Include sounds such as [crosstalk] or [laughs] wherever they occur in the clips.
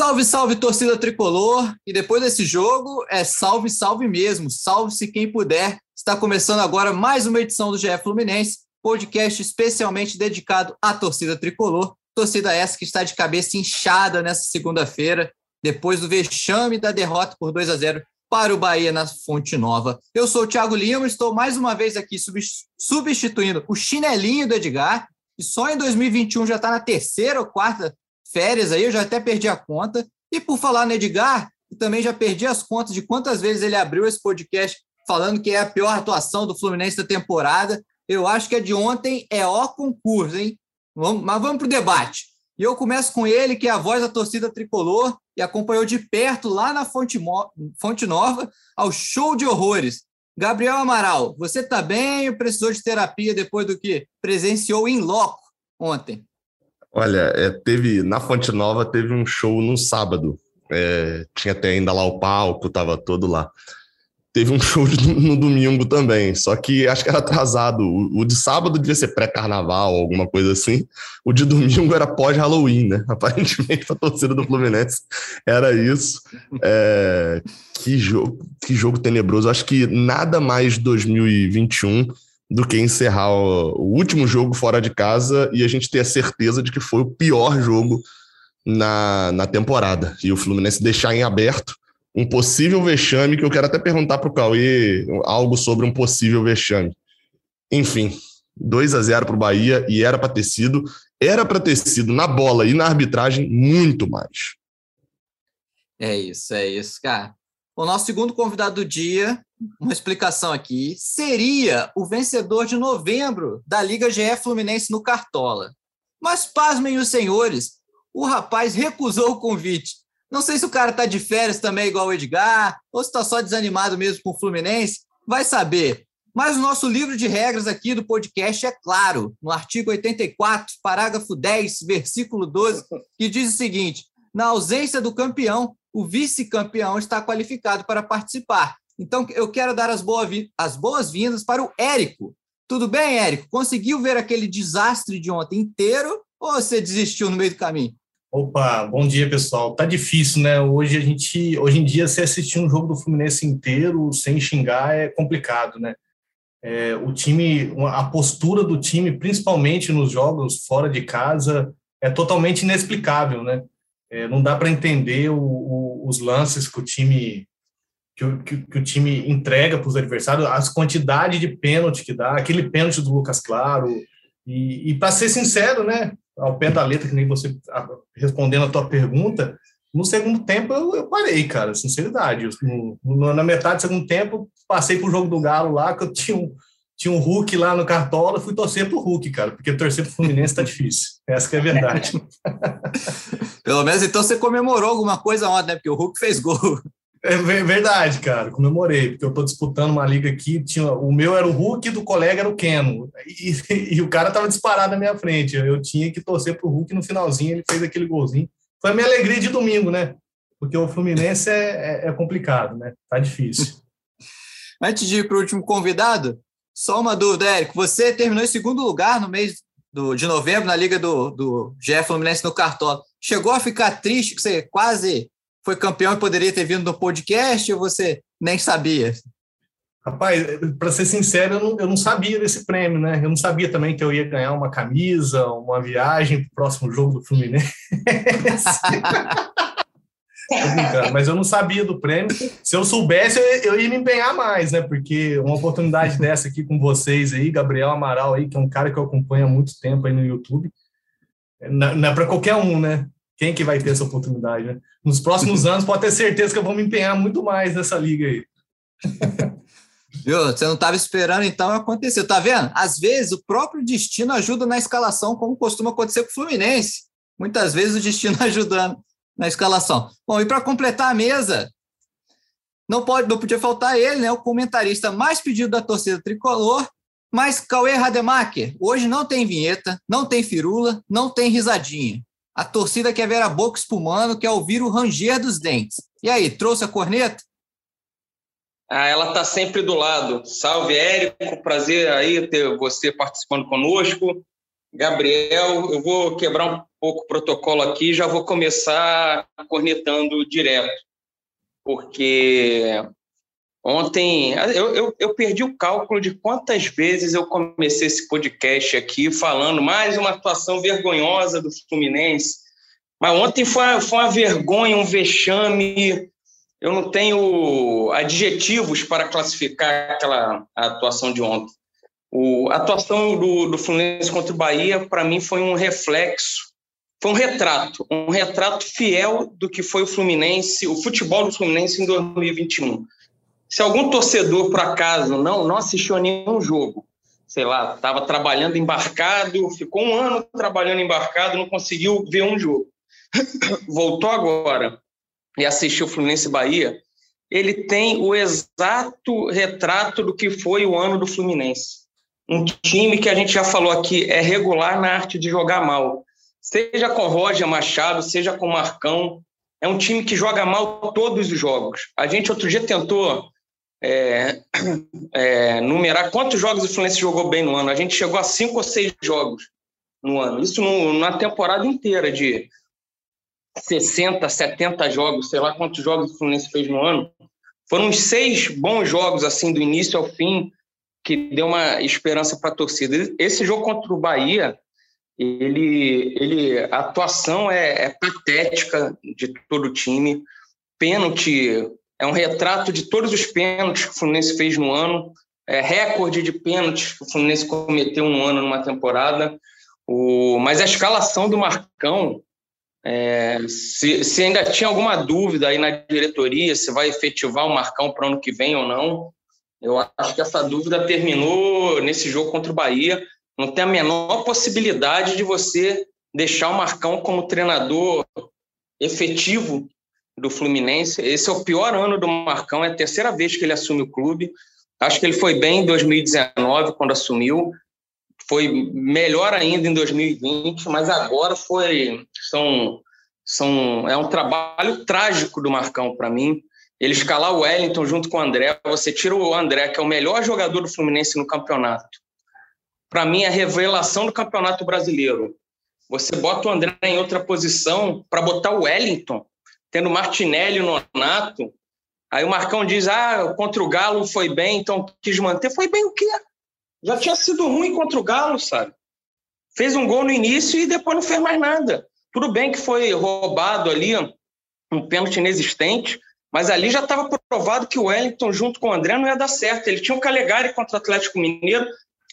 Salve, salve, torcida tricolor! E depois desse jogo, é salve, salve mesmo. Salve-se quem puder. Está começando agora mais uma edição do GE Fluminense, podcast especialmente dedicado à torcida tricolor. Torcida essa que está de cabeça inchada nessa segunda-feira, depois do vexame da derrota por 2 a 0 para o Bahia na Fonte Nova. Eu sou o Thiago Lima, estou mais uma vez aqui substituindo o chinelinho do Edgar, que só em 2021 já está na terceira ou quarta férias aí, eu já até perdi a conta. E por falar no Edgar, também já perdi as contas de quantas vezes ele abriu esse podcast falando que é a pior atuação do Fluminense da temporada. Eu acho que a de ontem é ó concurso, hein? Vamos, mas vamos para o debate. E eu começo com ele, que é a voz da torcida tricolor e acompanhou de perto lá na Fonte. Fonte Nova ao show de horrores. Gabriel Amaral, você está bem ou precisou de terapia depois do que presenciou em loco ontem? Olha, é, teve na Fonte Nova teve um show no sábado. É, tinha até ainda lá o palco, tava todo lá. Teve um [laughs] show no domingo também, só que acho que era atrasado. O, o de sábado devia ser pré-carnaval, alguma coisa assim. O de domingo era pós-Halloween, né? [laughs] Aparentemente, para a torcida do Fluminense era isso. É, que, jogo, que jogo tenebroso. Acho que nada mais 2021 do que encerrar o, último jogo fora de casa e a gente ter a certeza de que foi o pior jogo na, na temporada. E o Fluminense deixar em aberto um possível vexame, que eu quero até perguntar para o Cauê algo sobre um possível vexame. Enfim, 2 a 0 para o Bahia e era para ter sido, era para ter sido na bola e na arbitragem muito mais. É isso, é isso, cara. O nosso segundo convidado do dia uma explicação aqui, seria o vencedor de novembro da Liga GE Fluminense no Cartola. Mas pasmem os senhores, o rapaz recusou o convite. Não sei se o cara está de férias também, igual o Edgar, ou se está só desanimado mesmo com o Fluminense, vai saber. Mas o nosso livro de regras aqui do podcast é claro, no artigo 84, parágrafo 10, versículo 12, que diz o seguinte: na ausência do campeão, o vice-campeão está qualificado para participar. Então, eu quero dar as, as boas-vindas para o Érico. Tudo bem, Érico? Conseguiu ver aquele desastre de ontem inteiro ou você desistiu no meio do caminho? Opa, bom dia, pessoal. Tá difícil, né? Hoje a gente, hoje em dia, se assistir um jogo do Fluminense inteiro sem xingar é complicado, né? É, o time, a postura do time, principalmente nos jogos fora de casa, é totalmente inexplicável, né? É, não dá para entender o, o, os lances que o time que o, que, que o time entrega para os adversários, as quantidade de pênalti que dá, aquele pênalti do Lucas Claro. E, e para ser sincero, né, ao pé da letra, que nem você respondendo a tua pergunta, no segundo tempo eu, eu parei, cara, sinceridade. No, no, na metade do segundo tempo, passei para o jogo do Galo lá, que eu tinha um, tinha um Hulk lá no Cartola, fui torcer pro Hulk, cara, porque torcer pro Fluminense tá difícil. Essa que é a verdade. [laughs] Pelo menos então você comemorou alguma coisa ontem, né? Porque o Hulk fez gol. É verdade, cara, comemorei, porque eu tô disputando uma liga aqui, tinha, o meu era o Hulk e do colega era o Keno, e, e, o cara tava disparado na minha frente, eu tinha que torcer pro Hulk no finalzinho, ele fez aquele golzinho. Foi a minha alegria de domingo, né? Porque o Fluminense é, é, é complicado, né? Tá difícil. [laughs] Antes de ir para o último convidado, só uma dúvida, Érico, você terminou em segundo lugar no mês do, de novembro na liga do, do GF Fluminense no Cartola. Chegou a ficar triste que você quase foi campeão e poderia ter vindo no podcast ou você nem sabia? Rapaz, para ser sincero, eu não, eu não, sabia desse prêmio, né? Eu não sabia também que eu ia ganhar uma camisa, uma viagem para o próximo jogo do Fluminense. [laughs] mas eu não sabia do prêmio. Se eu soubesse, eu, eu, ia me empenhar mais, né? Porque uma oportunidade [laughs] dessa aqui com vocês aí, Gabriel Amaral aí, que é um cara que eu acompanho há muito tempo aí no YouTube, não, não é para qualquer um, né? Quem que vai ter essa oportunidade, né? Nos próximos anos, pode ter certeza que eu vou me empenhar muito mais nessa liga aí. [laughs] Viu? Você não estava esperando, então aconteceu. Tá vendo? Às vezes o próprio destino ajuda na escalação, como costuma acontecer com o Fluminense. Muitas vezes o destino [laughs] ajudando na escalação. Bom, e para completar a mesa, não, pode, não podia faltar ele, né? O comentarista mais pedido da torcida tricolor, mas Cauê Rademacher. Hoje não tem vinheta, não tem firula, não tem risadinha. A torcida quer ver a boca espumando, quer ouvir o ranger dos dentes. E aí, trouxe a corneta? Ah, ela está sempre do lado. Salve, Érico. Prazer aí ter você participando conosco. Gabriel, eu vou quebrar um pouco o protocolo aqui, já vou começar cornetando direto, porque ontem eu, eu, eu, perdi o cálculo de quantas vezes eu comecei esse podcast aqui falando mais uma atuação vergonhosa do Fluminense, mas ontem foi, foi uma vergonha, um vexame. Eu não tenho adjetivos para classificar aquela atuação de ontem. O, a atuação do, do Fluminense contra o Bahia, para mim, foi um reflexo, foi um retrato, um retrato fiel do que foi o Fluminense, o futebol do Fluminense em 2021. Se algum torcedor, por acaso, não, não assistiu a nenhum jogo, sei lá, estava trabalhando embarcado, ficou um ano trabalhando embarcado, não conseguiu ver um jogo. [coughs] Voltou agora e assistiu o Fluminense Bahia, ele tem o exato retrato do que foi o ano do Fluminense um time que a gente já falou aqui é regular na arte de jogar mal. Seja com Roger Machado, seja com Marcão, é um time que joga mal todos os jogos. A gente outro dia tentou é, [clears throat] é, numerar quantos jogos o Fluminense jogou bem no ano. A gente chegou a cinco ou seis jogos no ano. Isso numa temporada inteira de 60, 70 jogos, sei lá quantos jogos o Fluminense fez no ano. Foram uns seis bons jogos, assim, do início ao fim, que deu uma esperança para a torcida. Esse jogo contra o Bahia, ele, ele, a atuação é, é patética de todo o time. Pênalti é um retrato de todos os pênaltis que o Fluminense fez no ano. É recorde de pênaltis que o Fluminense cometeu no ano, numa temporada. O, mas a escalação do Marcão, é, se, se ainda tinha alguma dúvida aí na diretoria se vai efetivar o Marcão para o ano que vem ou não, eu acho que essa dúvida terminou nesse jogo contra o Bahia. Não tem a menor possibilidade de você deixar o Marcão como treinador efetivo do Fluminense. Esse é o pior ano do Marcão, é a terceira vez que ele assume o clube. Acho que ele foi bem em 2019, quando assumiu. Foi melhor ainda em 2020, mas agora foi são, são é um trabalho trágico do Marcão para mim ele escalar o Wellington junto com o André, você tira o André, que é o melhor jogador do Fluminense no campeonato. Para mim, é a revelação do campeonato brasileiro. Você bota o André em outra posição para botar o Wellington, tendo Martinelli no Nato. Aí o Marcão diz: ah, contra o Galo foi bem, então quis manter. Foi bem o quê? Já tinha sido ruim contra o Galo, sabe? Fez um gol no início e depois não fez mais nada. Tudo bem que foi roubado ali, um pênalti inexistente, mas ali já estava provado que o Wellington, junto com o André, não ia dar certo. Ele tinha o Calegari contra o Atlético Mineiro,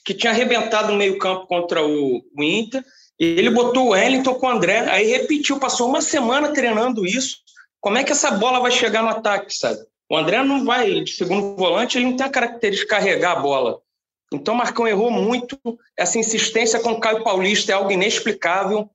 que tinha arrebentado no meio-campo contra o, Inter, e ele botou o Wellington com o André, aí repetiu, passou uma semana treinando isso. Como é que essa bola vai chegar no ataque, sabe? O André não vai, de segundo volante, ele não tem a característica de carregar a bola. Então o Marcão errou muito. Essa insistência com o Caio Paulista é algo inexplicável.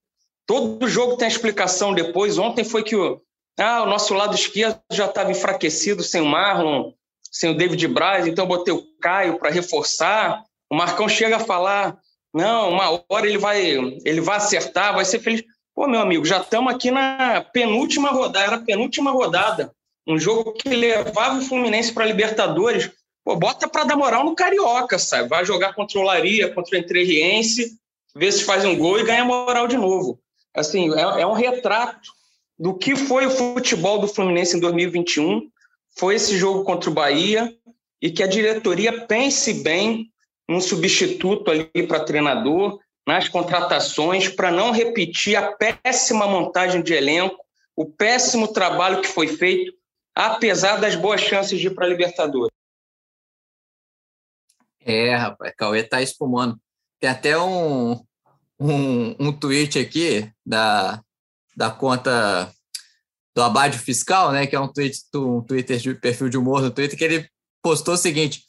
Todo jogo tem explicação depois. Ontem foi que o, ah, o nosso lado esquerdo já estava enfraquecido sem o Marlon, sem o David Braz, então eu botei o Caio para reforçar. O Marcão chega a falar: não, uma hora ele vai, ele vai acertar, vai ser feliz. Pô, meu amigo, já estamos aqui na penúltima rodada, era a penúltima rodada. Um jogo que levava o Fluminense para a Libertadores. Pô, bota para dar moral no Carioca, sabe? Vai jogar contra o Laria, contra o Entrerriense, vê se faz um gol e ganha moral de novo. Assim, é, é um retrato do que foi o futebol do Fluminense em 2021, foi esse jogo contra o Bahia, e que a diretoria pense bem um substituto ali para treinador, nas contratações, para não repetir a péssima montagem de elenco, o péssimo trabalho que foi feito, apesar das boas chances de ir para a Libertadores. É, rapaz, Cauê tá espumando. Tem até um, um, um tweet aqui da, da conta do Abade Fiscal, né, que é um, tweet, um Twitter de perfil de humor no Twitter, que ele postou o seguinte: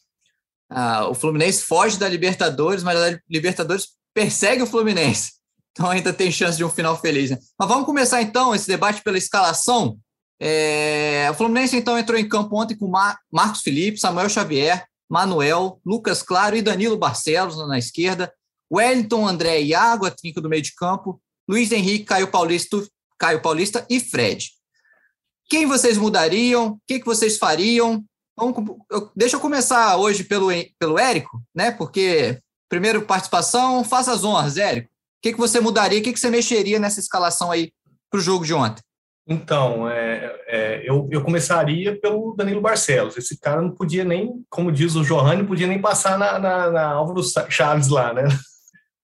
ah, o Fluminense foge da Libertadores, mas a Libertadores persegue o Fluminense. [laughs] Então ainda tem chance de um final feliz. Né? Mas vamos começar então esse debate pela escalação. É, o Fluminense então entrou em campo ontem com Mar Marcos Felipe, Samuel Xavier, Manuel, Lucas Claro e Danilo Barcelos na esquerda, Wellington, André e Iago, a trinca do meio de campo, Luiz Henrique, Caio Paulista, Caio Paulista e Fred. Quem vocês mudariam? O que, que vocês fariam? Vamos, eu, deixa eu começar hoje pelo, pelo Érico, né? Porque, primeiro participação, faça as honras, Érico. que, que você mudaria? O que, que você mexeria nessa escalação aí para o jogo de ontem? Então, é, é, eu, eu começaria pelo Danilo Barcelos. Esse cara não podia nem, como diz o Johan, não podia nem passar na, na, na Álvaro Chaves lá, né? [laughs]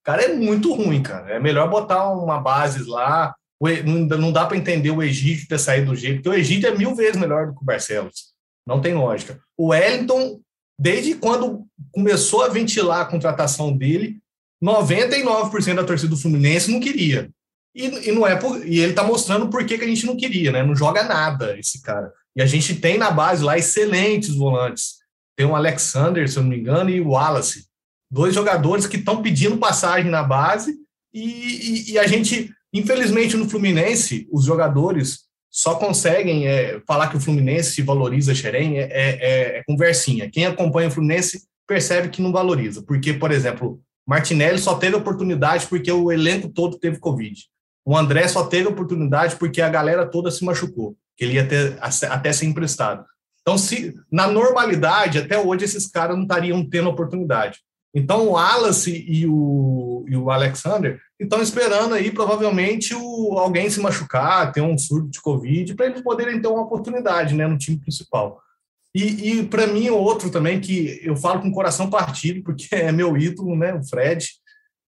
O cara é muito ruim, cara. É melhor botar uma base lá. Não dá para entender o Egídio ter saído do jeito, porque o Egídio é mil vezes melhor do que o Barcelos. Não tem lógica. O Wellington, desde quando começou a ventilar a contratação dele, 99% da torcida do Fluminense não queria. E, e não é por, e ele está mostrando por que, que a gente não queria, né? Não joga nada esse cara. E a gente tem na base lá excelentes volantes. Tem o Alexander, se eu não me engano, e o Wallace. Dois jogadores que estão pedindo passagem na base e, e, e, a gente, infelizmente, no Fluminense, os jogadores só conseguem é, falar que o Fluminense valoriza Xerém é, é, é, conversinha. Quem acompanha o Fluminense percebe que não valoriza. Porque, por exemplo, Martinelli só teve oportunidade porque o elenco todo teve Covid. O André só teve oportunidade porque a galera toda se machucou, que ele ia ter até ser emprestado. Então, se na normalidade, até hoje, esses caras não estariam tendo oportunidade. Então, o Wallace e o, e o Alexander estão esperando aí, provavelmente, o, alguém se machucar, ter um surto de Covid, para eles poderem ter uma oportunidade né, no time principal. E, e para mim, outro também que eu falo com o coração partido, porque [laughs] é meu ídolo, né, o Fred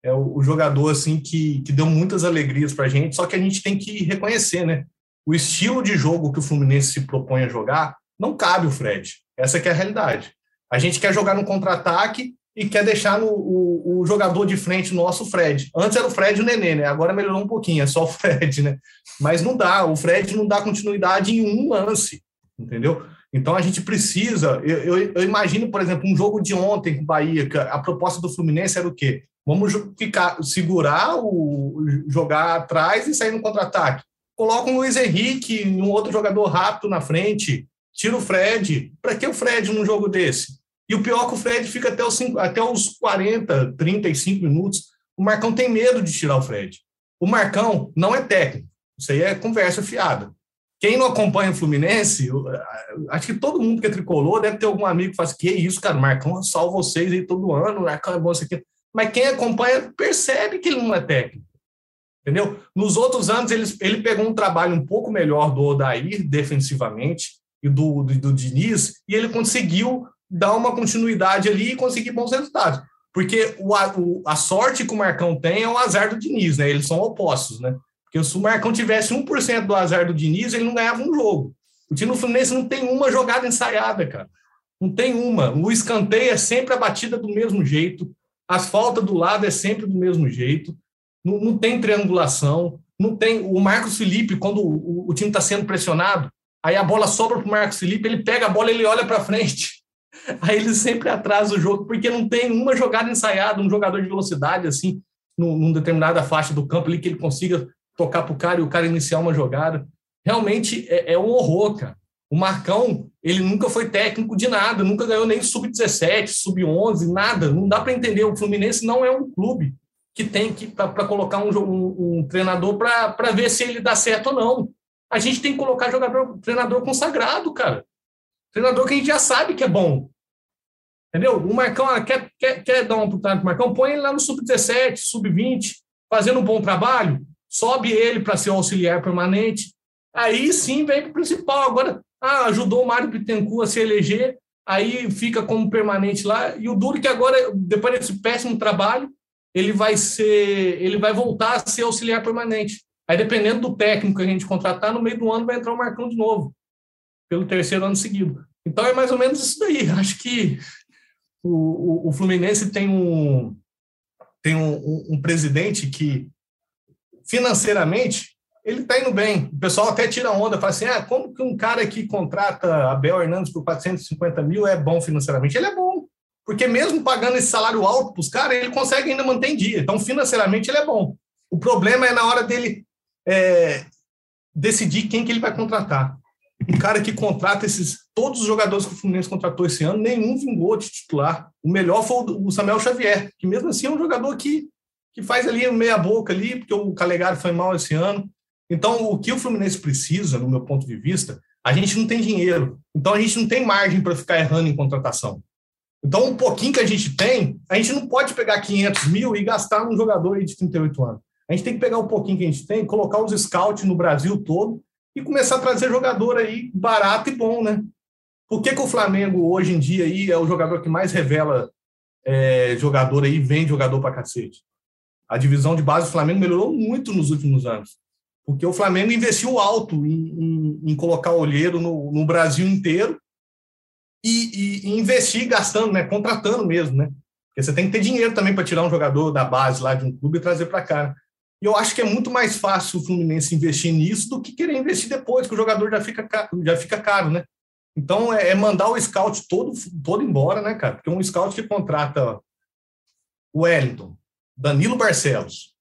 é o, o jogador assim que, que deu muitas alegrias para a gente, só que a gente tem que reconhecer, né? O estilo de jogo que o Fluminense se propõe a jogar não cabe o Fred. Essa é a realidade. A gente quer jogar no contra-ataque e quer deixar no, o, o, jogador de frente nosso, o Fred. Antes era o Fred e o Nenê, né? Agora melhorou um pouquinho, é só o [laughs] Fred, né? Mas não dá, o Fred não dá continuidade em um lance, entendeu? Então a gente precisa. Eu, eu, eu imagino, por exemplo, um jogo de ontem com o Bahia, a proposta do Fluminense era o quê? Vamos ficar, segurar, o, jogar atrás e sair no contra-ataque. Coloca um Luiz Henrique, um outro jogador rápido na frente, tira o Fred. Para que o Fred num jogo desse? E o pior é que o Fred fica até os, até os 40, 35 minutos. O Marcão tem medo de tirar o Fred. O Marcão não é técnico. Isso aí é conversa fiada. Quem não acompanha o Fluminense, acho que todo mundo que é tricolor deve ter algum amigo que faz que isso, cara, o Marcão salva vocês aí todo ano, Marcão é bom isso aqui mas quem acompanha percebe que ele não é técnico. Entendeu? Nos outros anos, ele, ele pegou um trabalho um pouco melhor do Odair, defensivamente, e do, do, do Diniz, e ele conseguiu dar uma continuidade ali e conseguir bons resultados. Porque o, a, o, a sorte que o Marcão tem é o azar do Diniz, né? Eles são opostos, né? Porque se o Marcão tivesse 1% do azar do Diniz, ele não ganhava um jogo. O time do Fluminense não tem uma jogada ensaiada, cara. Não tem uma. O escanteio é sempre a batida do mesmo jeito. As faltas do lado é sempre do mesmo jeito, não, não tem triangulação, não tem. O Marcos Felipe, quando o, o time está sendo pressionado, aí a bola sobra para o Marcos Felipe, ele pega a bola ele olha para frente. Aí ele sempre atrasa o jogo, porque não tem uma jogada ensaiada, um jogador de velocidade, assim, num, num determinada faixa do campo ali, que ele consiga tocar para o cara e o cara iniciar uma jogada. Realmente é, é um horror, cara. O Marcão, ele nunca foi técnico de nada, nunca ganhou nem sub-17, sub-11, nada. Não dá para entender. O Fluminense não é um clube que tem que para colocar um, um, um treinador para ver se ele dá certo ou não. A gente tem que colocar jogador, treinador consagrado, cara. Treinador que a gente já sabe que é bom. Entendeu? O Marcão ah, quer, quer, quer dar uma oportunidade para o Marcão, põe ele lá no sub-17, sub-20, fazendo um bom trabalho, sobe ele para ser auxiliar permanente. Aí sim vem para o principal. Agora, ah, ajudou o Mário Bittencourt a se eleger, aí fica como permanente lá. E o duro é que agora, depois desse péssimo trabalho, ele vai ser, ele vai voltar a ser auxiliar permanente. Aí, dependendo do técnico que a gente contratar, no meio do ano vai entrar o Marcão de novo, pelo terceiro ano seguido. Então é mais ou menos isso daí. [laughs] Acho que o, o, o Fluminense tem um tem um, um, um presidente que financeiramente ele está indo bem. O pessoal até tira onda, fala assim: ah, como que um cara que contrata Abel Hernandes por 450 mil é bom financeiramente? Ele é bom, porque mesmo pagando esse salário alto para os caras, ele consegue ainda manter em dia. Então, financeiramente, ele é bom. O problema é na hora dele é, decidir quem que ele vai contratar. Um cara que contrata esses todos os jogadores que o Fluminense contratou esse ano, nenhum vingou de titular. O melhor foi o Samuel Xavier, que mesmo assim é um jogador que, que faz ali meia boca ali, porque o Calegari foi mal esse ano. Então, o que o Fluminense precisa, no meu ponto de vista, a gente não tem dinheiro. Então, a gente não tem margem para ficar errando em contratação. Então, um pouquinho que a gente tem, a gente não pode pegar 500 mil e gastar num jogador de 38 anos. A gente tem que pegar o um pouquinho que a gente tem, colocar os scouts no Brasil todo e começar a trazer jogador aí barato e bom, né? Por que, que o Flamengo hoje em dia aí é o jogador que mais revela é, jogador aí, vende jogador para cacete? A divisão de base do Flamengo melhorou muito nos últimos anos, porque o Flamengo investiu alto em, em, em colocar olheiro no, no Brasil inteiro e, e, investir gastando, né, contratando mesmo, né? Porque você tem que ter dinheiro também para tirar um jogador da base lá de um clube e trazer para cá. Eu acho que é muito mais fácil o Fluminense investir nisso do que querer investir depois, que o jogador já fica caro, já fica caro, né? Então é, é mandar o scout todo, todo embora, né, cara? Porque um scout que contrata o Wellington, Danilo Barcelos,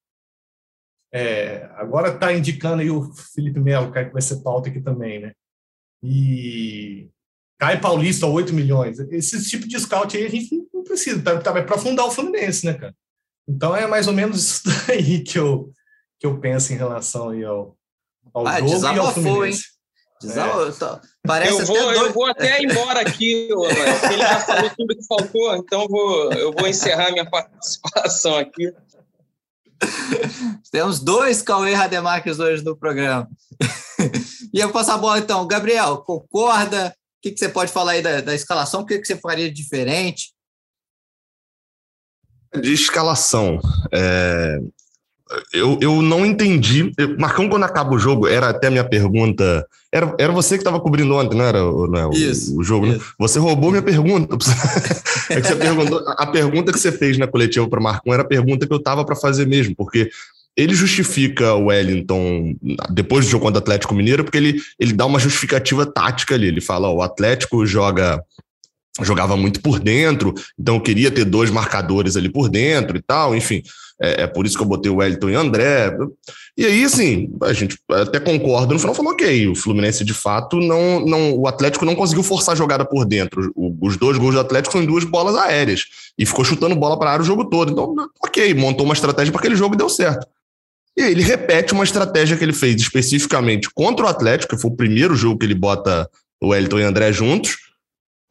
é, agora está indicando aí o Felipe Melo, que vai ser pauta aqui também, né? E Caio Paulista, 8 milhões. Esse tipo de scout aí a gente não precisa, tá, tá, para fundar o Fluminense, né, cara? Então é mais ou menos [laughs] isso daí que eu, que eu penso em relação aí ao, ao ah, jogo e ao Fluminense. Hein? É. Parece eu, vou, eu vou até embora aqui, ele já falou tudo que faltou, então vou, eu vou encerrar minha participação aqui. Temos dois Cauê Rademarques hoje no programa. e eu passo a bola então. Gabriel, concorda? O que, que você pode falar aí da, da escalação? O que, que você faria diferente? De escalação. É, eu, eu não entendi. Marcão, quando acaba o jogo, era até a minha pergunta. Era, era você que estava cobrindo ontem, não era, não é, isso, o, o jogo? Né? Você roubou minha pergunta. [laughs] é que você perguntou, a pergunta que você fez na coletiva para Marcão era a pergunta que eu estava para fazer mesmo, porque ele justifica o Wellington depois do jogo contra o Atlético Mineiro, porque ele, ele dá uma justificativa tática ali. Ele fala: ó, o Atlético joga jogava muito por dentro, então eu queria ter dois marcadores ali por dentro e tal, enfim. É, é, por isso que eu botei o Wellington e André. E aí, assim, a gente até concorda no final, falou, ok, o Fluminense de fato não, não. O Atlético não conseguiu forçar a jogada por dentro. Os dois gols do Atlético são em duas bolas aéreas. E ficou chutando bola para a área o jogo todo. Então, ok, montou uma estratégia para aquele jogo e deu certo. E aí ele repete uma estratégia que ele fez especificamente contra o Atlético, que foi o primeiro jogo que ele bota o Wellington e o André juntos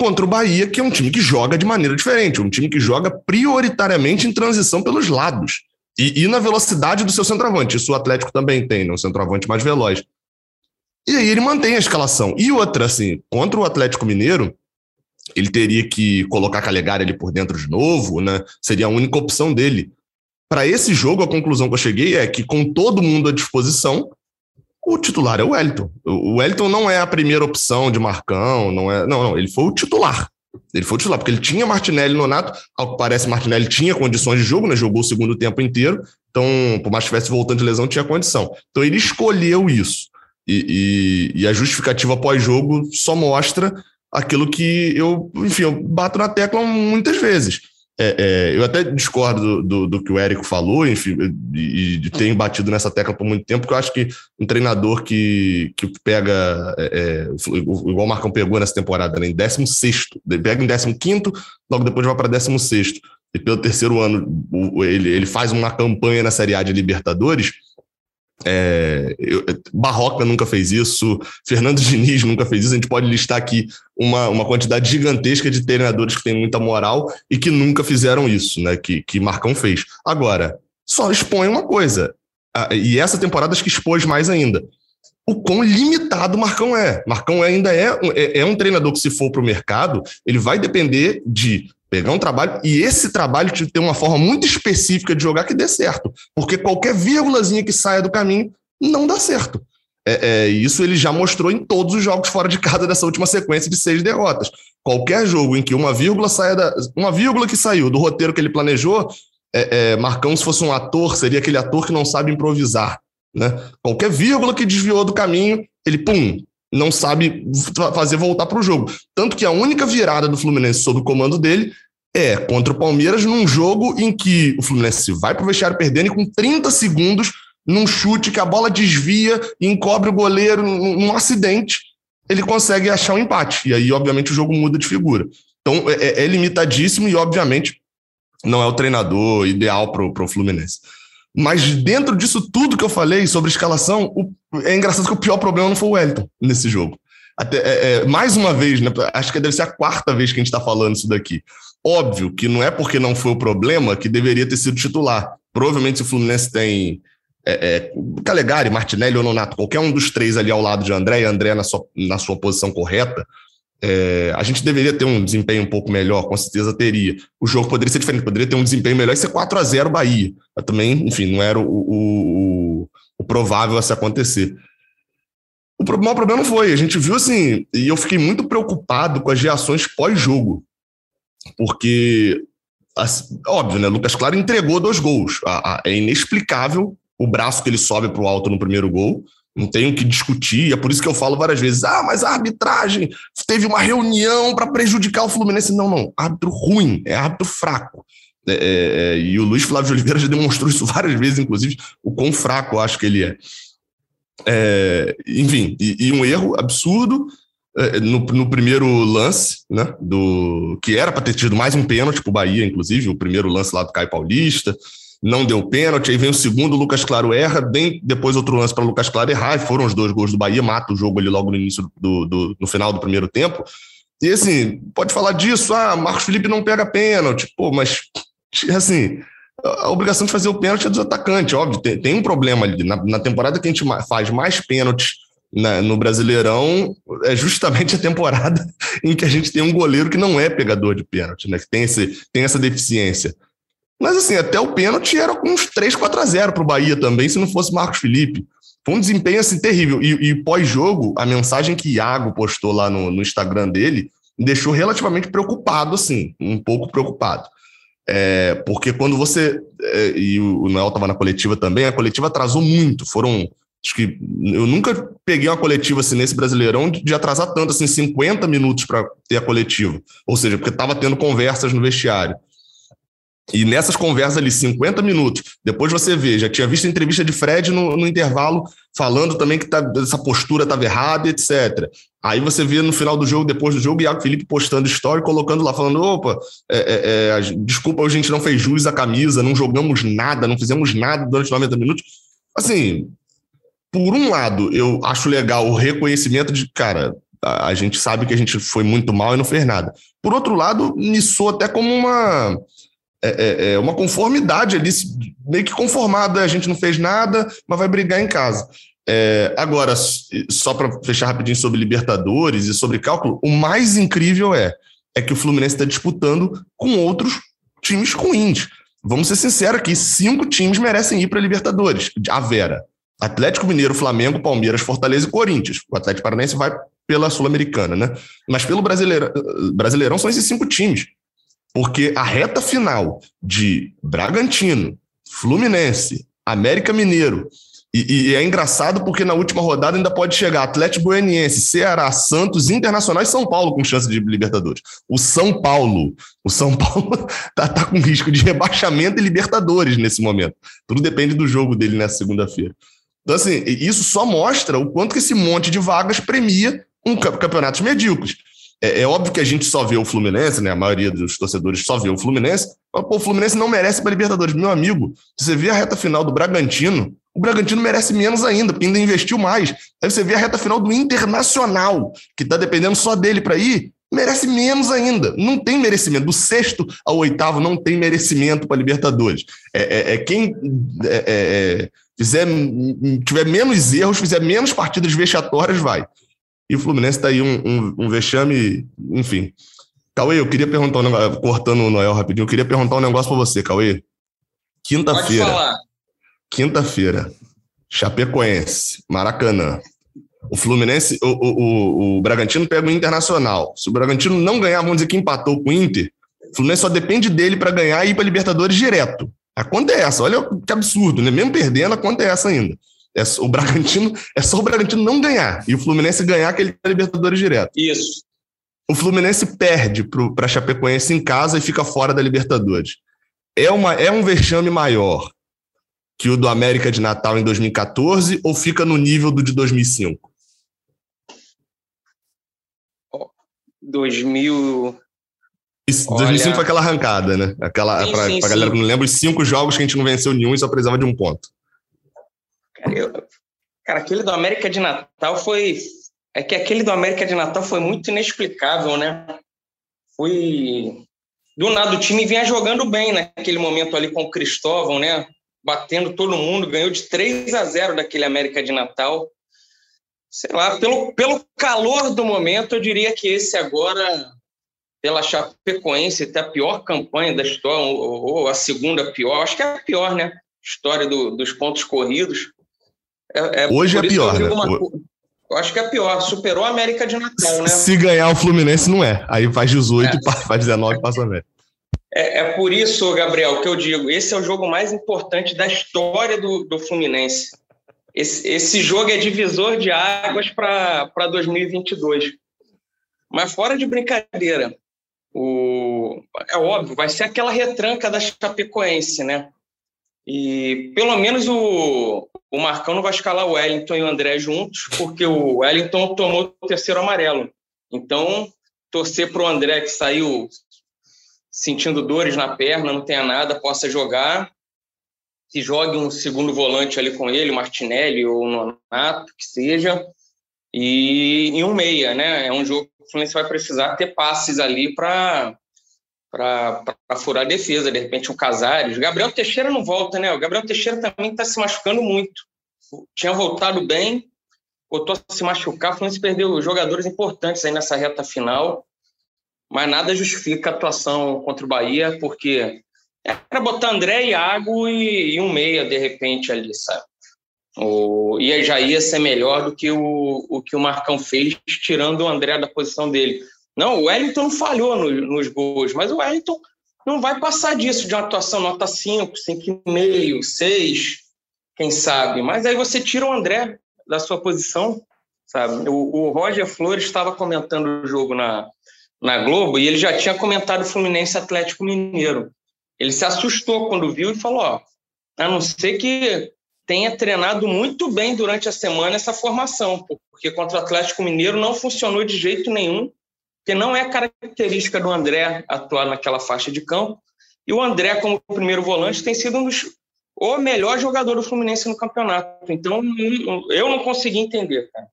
contra o Bahia, que é um time que joga de maneira diferente, um time que joga prioritariamente em transição pelos lados e, e na velocidade do seu centroavante. Isso o Atlético também tem, né? um centroavante mais veloz. E aí ele mantém a escalação. E outra, assim, contra o Atlético Mineiro, ele teria que colocar Calegari ali por dentro de novo, né? Seria a única opção dele. Para esse jogo, a conclusão que eu cheguei é que, com todo mundo à disposição, o titular é o Wellington. O Wellington não é a primeira opção de Marcão, não é. Não, não, ele foi o titular. Ele foi o titular, porque ele tinha Martinelli no Nato, ao que parece, Martinelli tinha condições de jogo, né? Jogou o segundo tempo inteiro, então, por mais que estivesse voltando de lesão, tinha condição. Então ele escolheu isso. E, e, e a justificativa pós-jogo só mostra aquilo que eu, enfim, eu bato na tecla muitas vezes é, é, eu até discordo do, do, que o Érico falou, enfim, e, e tenho batido nessa tecla por muito tempo, porque eu acho que um treinador que, que pega, é, é igual o Marcão pegou nessa temporada, né, em 16, pega em 15, logo depois vai para 16, e pelo terceiro ano ele, ele faz uma campanha na Série A de Libertadores, é, eu, Barroca nunca fez isso, Fernando [laughs] Diniz nunca fez isso. A gente pode listar aqui uma, uma quantidade gigantesca de treinadores que têm muita moral e que nunca fizeram isso, né? Que, que Marcão fez. Agora, só expõe uma coisa, e essa temporada acho que expôs mais ainda. O quão limitado Marcão é. Marcão ainda é, é, é um treinador que, se for para o mercado, ele vai depender de pegar um trabalho e esse trabalho ter uma forma muito específica de jogar que dê certo. Porque qualquer vírgulazinha que saia do caminho não dá certo. É, é, isso ele já mostrou em todos os jogos fora de casa dessa última sequência de seis derrotas. Qualquer jogo em que uma vírgula saia da, uma vírgula que saiu do roteiro que ele planejou, é, é Marcão, se fosse um ator, seria aquele ator que não sabe improvisar. Né? Qualquer vírgula que desviou do caminho, ele, pum, não sabe fazer voltar para o jogo. Tanto que a única virada do Fluminense sob o comando dele é contra o Palmeiras num jogo em que o Fluminense vai para o vestiário perdendo e com 30 segundos, num chute que a bola desvia e encobre o goleiro num, acidente, ele consegue achar um empate. E aí, obviamente, o jogo muda de figura. Então, é, é, é limitadíssimo e, obviamente, não é o treinador ideal para o Fluminense. Mas dentro disso tudo que eu falei sobre escalação, o, é engraçado que o pior problema não foi o Wellington nesse jogo. Até, é, é, mais uma vez, né, acho que deve ser a quarta vez que a gente está falando isso daqui. Óbvio que não é porque não foi o problema que deveria ter sido titular. Provavelmente se o Fluminense tem é, é, Calegari, Martinelli ou Nonato, qualquer um dos três ali ao lado de André, e André na sua, na sua posição correta, é, a gente deveria ter um desempenho um pouco melhor, com certeza teria. O jogo poderia ser diferente, poderia ter um desempenho melhor e ser 4 a 0 Bahia. Também, enfim, não era o, o, o provável a se acontecer. O maior problema foi. A gente viu assim, e eu fiquei muito preocupado com as reações pós-jogo. Porque, óbvio, né? Lucas Claro entregou dois gols. É inexplicável o braço que ele sobe para o alto no primeiro gol. Não tenho que discutir, é por isso que eu falo várias vezes: ah, mas a arbitragem teve uma reunião para prejudicar o Fluminense. Não, não. Árbitro ruim, é árbitro fraco. É, é, é, e o Luiz Flávio de Oliveira já demonstrou isso várias vezes, inclusive, o quão fraco eu acho que ele é. é enfim, e, e, um erro absurdo é, no, no, primeiro lance, né? Do, que era para ter tido mais um pênalti para o Bahia, inclusive, o primeiro lance lá do Caio Paulista não deu pênalti, aí vem o segundo, o Lucas Claro erra, bem depois outro lance para Lucas Claro errar, e foram os dois gols do Bahia, mata o jogo ali logo no início do, do, no final do primeiro tempo. E assim, pode falar disso, ah, Marcos Felipe não pega pênalti, pô, mas assim, a obrigação de fazer o pênalti é dos atacantes, óbvio, tem, tem um problema ali. Na, na, temporada que a gente faz mais pênaltis na, no Brasileirão, é justamente a temporada [laughs] em que a gente tem um goleiro que não é pegador de pênalti, né? Que tem, esse, tem essa deficiência. Mas assim, até o pênalti era uns 3, 4 a 0 para o Bahia também, se não fosse Marcos Felipe. Foi um desempenho assim terrível. E, e pós-jogo, a mensagem que Iago postou lá no, no Instagram dele deixou relativamente preocupado, assim, um pouco preocupado. É, porque quando você. É, e o Noel estava na coletiva também, a coletiva atrasou muito. Foram. Acho que eu nunca peguei uma coletiva assim nesse Brasileirão de, de atrasar tanto, assim, 50 minutos para ter a coletiva. Ou seja, porque estava tendo conversas no vestiário. E nessas conversas ali, 50 minutos, depois você vê, já tinha visto a entrevista de Fred no, no intervalo, falando também que tá, essa postura estava errada, etc. Aí você vê no final do jogo, depois do jogo, Iago Felipe postando story, colocando lá, falando: opa, é, é, é, desculpa, a gente não fez jus à camisa, não jogamos nada, não fizemos nada durante 90 minutos. Assim, por um lado, eu acho legal o reconhecimento de, cara, a, a gente sabe que a gente foi muito mal e não fez nada. Por outro lado, me soa até como uma é, é, é, uma conformidade ali, meio que conformada, a gente não fez nada, mas vai brigar em casa. É, agora, só para fechar rapidinho sobre Libertadores e sobre cálculo, o mais incrível é, é que o Fluminense está disputando com outros times ruins. Vamos ser sinceros aqui, cinco times merecem ir para Libertadores. A Vera. Atlético Mineiro, Flamengo, Palmeiras, Fortaleza e Corinthians. O Atlético Paranaense vai pela Sul-Americana, né? Mas pelo Brasileirão, Brasileirão são esses cinco times. Porque a reta final de Bragantino, Fluminense, América Mineiro, e, e, é engraçado porque na última rodada ainda pode chegar Atlético Goianiense, Ceará, Santos, Internacional e São Paulo com chance de Libertadores. O São Paulo, o São [laughs] Paulo tá, tá com risco de rebaixamento e Libertadores nesse momento. Tudo depende do jogo dele nessa segunda-feira. Então, assim, isso só mostra o quanto que esse monte de vagas premia um campeonatos medíocres. É, é, óbvio que a gente só vê o Fluminense, né? A maioria dos torcedores só vê o Fluminense. Mas, pô, o Fluminense não merece para Libertadores. Meu amigo, se você vê a reta final do Bragantino, o Bragantino merece menos ainda, porque ainda investiu mais. Aí você vê a reta final do Internacional, que está dependendo só dele para ir, merece menos ainda. Não tem merecimento. Do sexto ao oitavo não tem merecimento para Libertadores. É, é, é quem é, é, é, fizer, tiver menos erros, fizer menos partidas vexatórias, vai. E o Fluminense está aí um, um, um, vexame, enfim. Cauê, eu queria perguntar um negócio, cortando o Noel rapidinho, eu queria perguntar um negócio para você, Cauê. Quinta-feira. Quinta-feira. Chapecoense, Maracanã. O Fluminense, o, o, o, o Bragantino pega o Internacional. Se o Bragantino não ganhar, vamos dizer que empatou com o Inter, o Fluminense só depende dele para ganhar e ir para Libertadores direto. A conta é essa. Olha que absurdo, né? Mesmo perdendo, a conta é essa ainda. É, o Bragantino é só o Bragantino não ganhar e o Fluminense ganhar aquele tá Libertadores direto. Isso. O Fluminense perde para a Chapecoense em casa e fica fora da Libertadores. É, uma, é um vexame maior que o do América de Natal em 2014 ou fica no nível do de 2005? 2000. Isso, Olha... 2005 foi aquela arrancada, né? Aquela, para a galera que não lembra, os cinco jogos que a gente não venceu nenhum e só precisava de um ponto. Cara, eu, cara, aquele do América de Natal foi. É que aquele do América de Natal foi muito inexplicável, né? Foi. do nada o time vinha jogando bem naquele momento ali com o Cristóvão, né? Batendo todo mundo, ganhou de 3 a 0 daquele América de Natal. Sei lá, pelo, pelo calor do momento, eu diria que esse agora, pela Chapecoense, ter a pior campanha da história, ou, ou, a segunda pior, acho que é a pior, né? História do, dos pontos corridos. É, é Hoje é pior, né? Uma, eu acho que é pior, superou a América de Natal, né? Se ganhar o Fluminense, não é. Aí faz 18, é. faz 19 passa a América. É, é, por isso, Gabriel, que eu digo: esse é o jogo mais importante da história do, do Fluminense. Esse, esse jogo é divisor de águas para 2022. Mas fora de brincadeira, o, é óbvio, vai ser aquela retranca da Chapecoense, né? E pelo menos o, o Marcão não vai escalar o Wellington e o André juntos, porque o Wellington tomou o terceiro amarelo. Então, torcer para o André, que saiu sentindo dores na perna, não tenha nada, possa jogar. Que jogue um segundo volante ali com ele, Martinelli ou Nonato, que seja. E, e um meia, né? É um jogo que o Fluminense vai precisar ter passes ali para para furar a defesa, de repente um Casares. Gabriel Teixeira não volta, né? O Gabriel Teixeira também está se machucando muito. Tinha voltado bem, voltou a se machucar, o Fluminense perdeu jogadores importantes aí nessa reta final, mas nada justifica a atuação contra o Bahia, porque era botar André, Iago e, e um meia, de repente, ali, sabe? O, e já ia ser melhor do que o, o que o Marcão fez, tirando o André da posição dele. Não, o Wellington falhou no, nos gols, mas o Wellington não vai passar disso, de uma atuação nota 5, 5,5, 6, quem sabe. Mas aí você tira o André da sua posição, sabe? O, o Roger Flores estava comentando o jogo na, na Globo e ele já tinha comentado o Fluminense Atlético Mineiro. Ele se assustou quando viu e falou: ó, a não ser que tenha treinado muito bem durante a semana essa formação, porque contra o Atlético Mineiro não funcionou de jeito nenhum porque não é característica do André atuar naquela faixa de campo. E o André, como primeiro volante, tem sido um dos, o melhor jogador do Fluminense no campeonato. Então, eu não consegui entender, cara.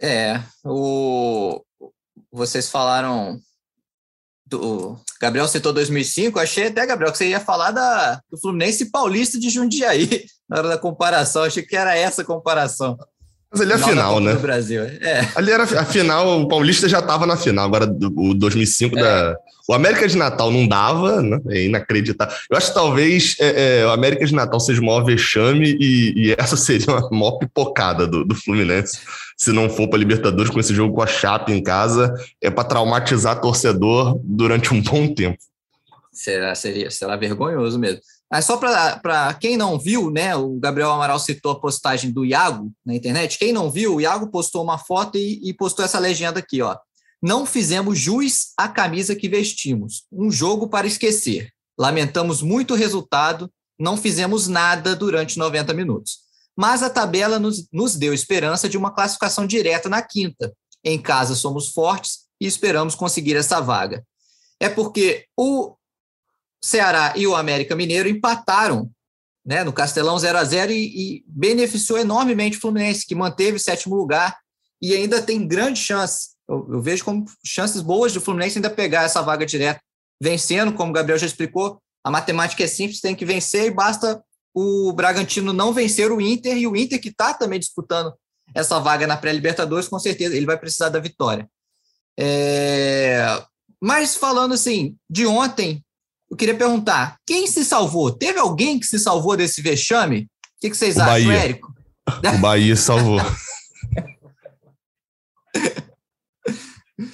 É, o... vocês falaram do Gabriel citou 2005, achei até, Gabriel, que você ia falar da, do Fluminense Paulista de Jundiaí [laughs] na hora da comparação, achei que era essa comparação. Mas ali é a final, né? Brasil. É. Ali era a final, o Paulista já estava na final. Agora, o 2005 é. da. O América de Natal não dava, né? É inacreditável. Eu acho que talvez é, é, o América de Natal seja o maior vexame e, e essa [laughs] seria uma maior pipocada do, do Fluminense, se não for para Libertadores com esse jogo com a Chape em casa. É para traumatizar torcedor durante um bom tempo. Será, seria, será vergonhoso mesmo. Mas só para quem não viu, né? O Gabriel Amaral citou a postagem do Iago na internet. Quem não viu, o Iago postou uma foto e, e postou essa legenda aqui, ó. Não fizemos jus à camisa que vestimos. Um jogo para esquecer. Lamentamos muito o resultado, não fizemos nada durante 90 minutos. Mas a tabela nos, nos deu esperança de uma classificação direta na quinta. Em casa somos fortes e esperamos conseguir essa vaga. É porque o Ceará e o América Mineiro empataram né, no Castelão 0 a 0 e, e, beneficiou enormemente o Fluminense, que manteve o sétimo lugar e ainda tem grande chance. Eu, eu, vejo como chances boas do Fluminense ainda pegar essa vaga direta, vencendo, como o Gabriel já explicou. A matemática é simples, tem que vencer e basta o Bragantino não vencer o Inter e o Inter que está também disputando essa vaga na pré-Libertadores, com certeza ele vai precisar da vitória. É... Mas falando assim, de ontem, eu queria perguntar: quem se salvou? Teve alguém que se salvou desse vexame? O que, que vocês o acham, Bahia. Érico? O Bahia salvou. [laughs]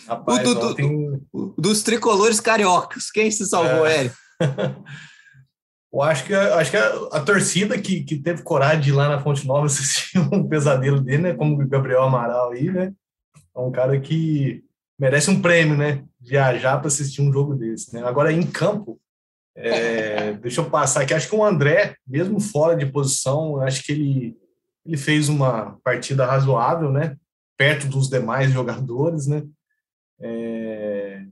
Rapaz, do, do, ontem... dos tricolores cariocas, quem se salvou, é. Érico? [laughs] Eu acho que, acho que a, a, torcida que, que teve coragem de ir lá na Fonte Nova [laughs] assistir um pesadelo dele, né? Como o Gabriel Amaral aí, né? É um cara que merece um prêmio, né? Viajar para assistir um jogo desse. Né? Agora, em campo, é, deixa eu passar aqui. Acho que o André, mesmo fora de posição, acho que ele, ele fez uma partida razoável, né? Perto dos demais jogadores, né? É,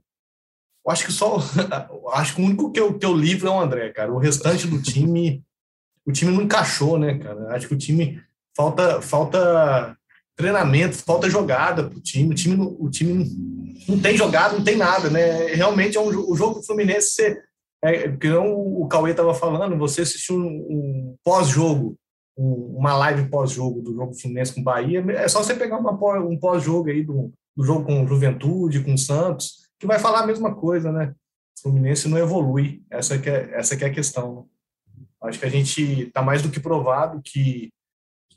acho que só. [laughs] Acho que o único que eu, que eu livro é o André, cara. O restante do time. O time não encaixou, né, cara? Acho que o time. Falta, falta treinamento, falta jogada o time. O time, o time não tem jogado, não tem nada, né? Realmente é um, o jogo do Fluminense, você, é, porque não o Cauê estava falando, você assistiu um, um pós-jogo, um, uma live pós-jogo do jogo Fluminense com Bahia, é só você pegar uma, um pós-jogo aí do, do jogo com Juventude, com Santos, que vai falar a mesma coisa, né? O Fluminense não evolui, essa que é, essa que é a questão. Acho que a gente está mais do que provado que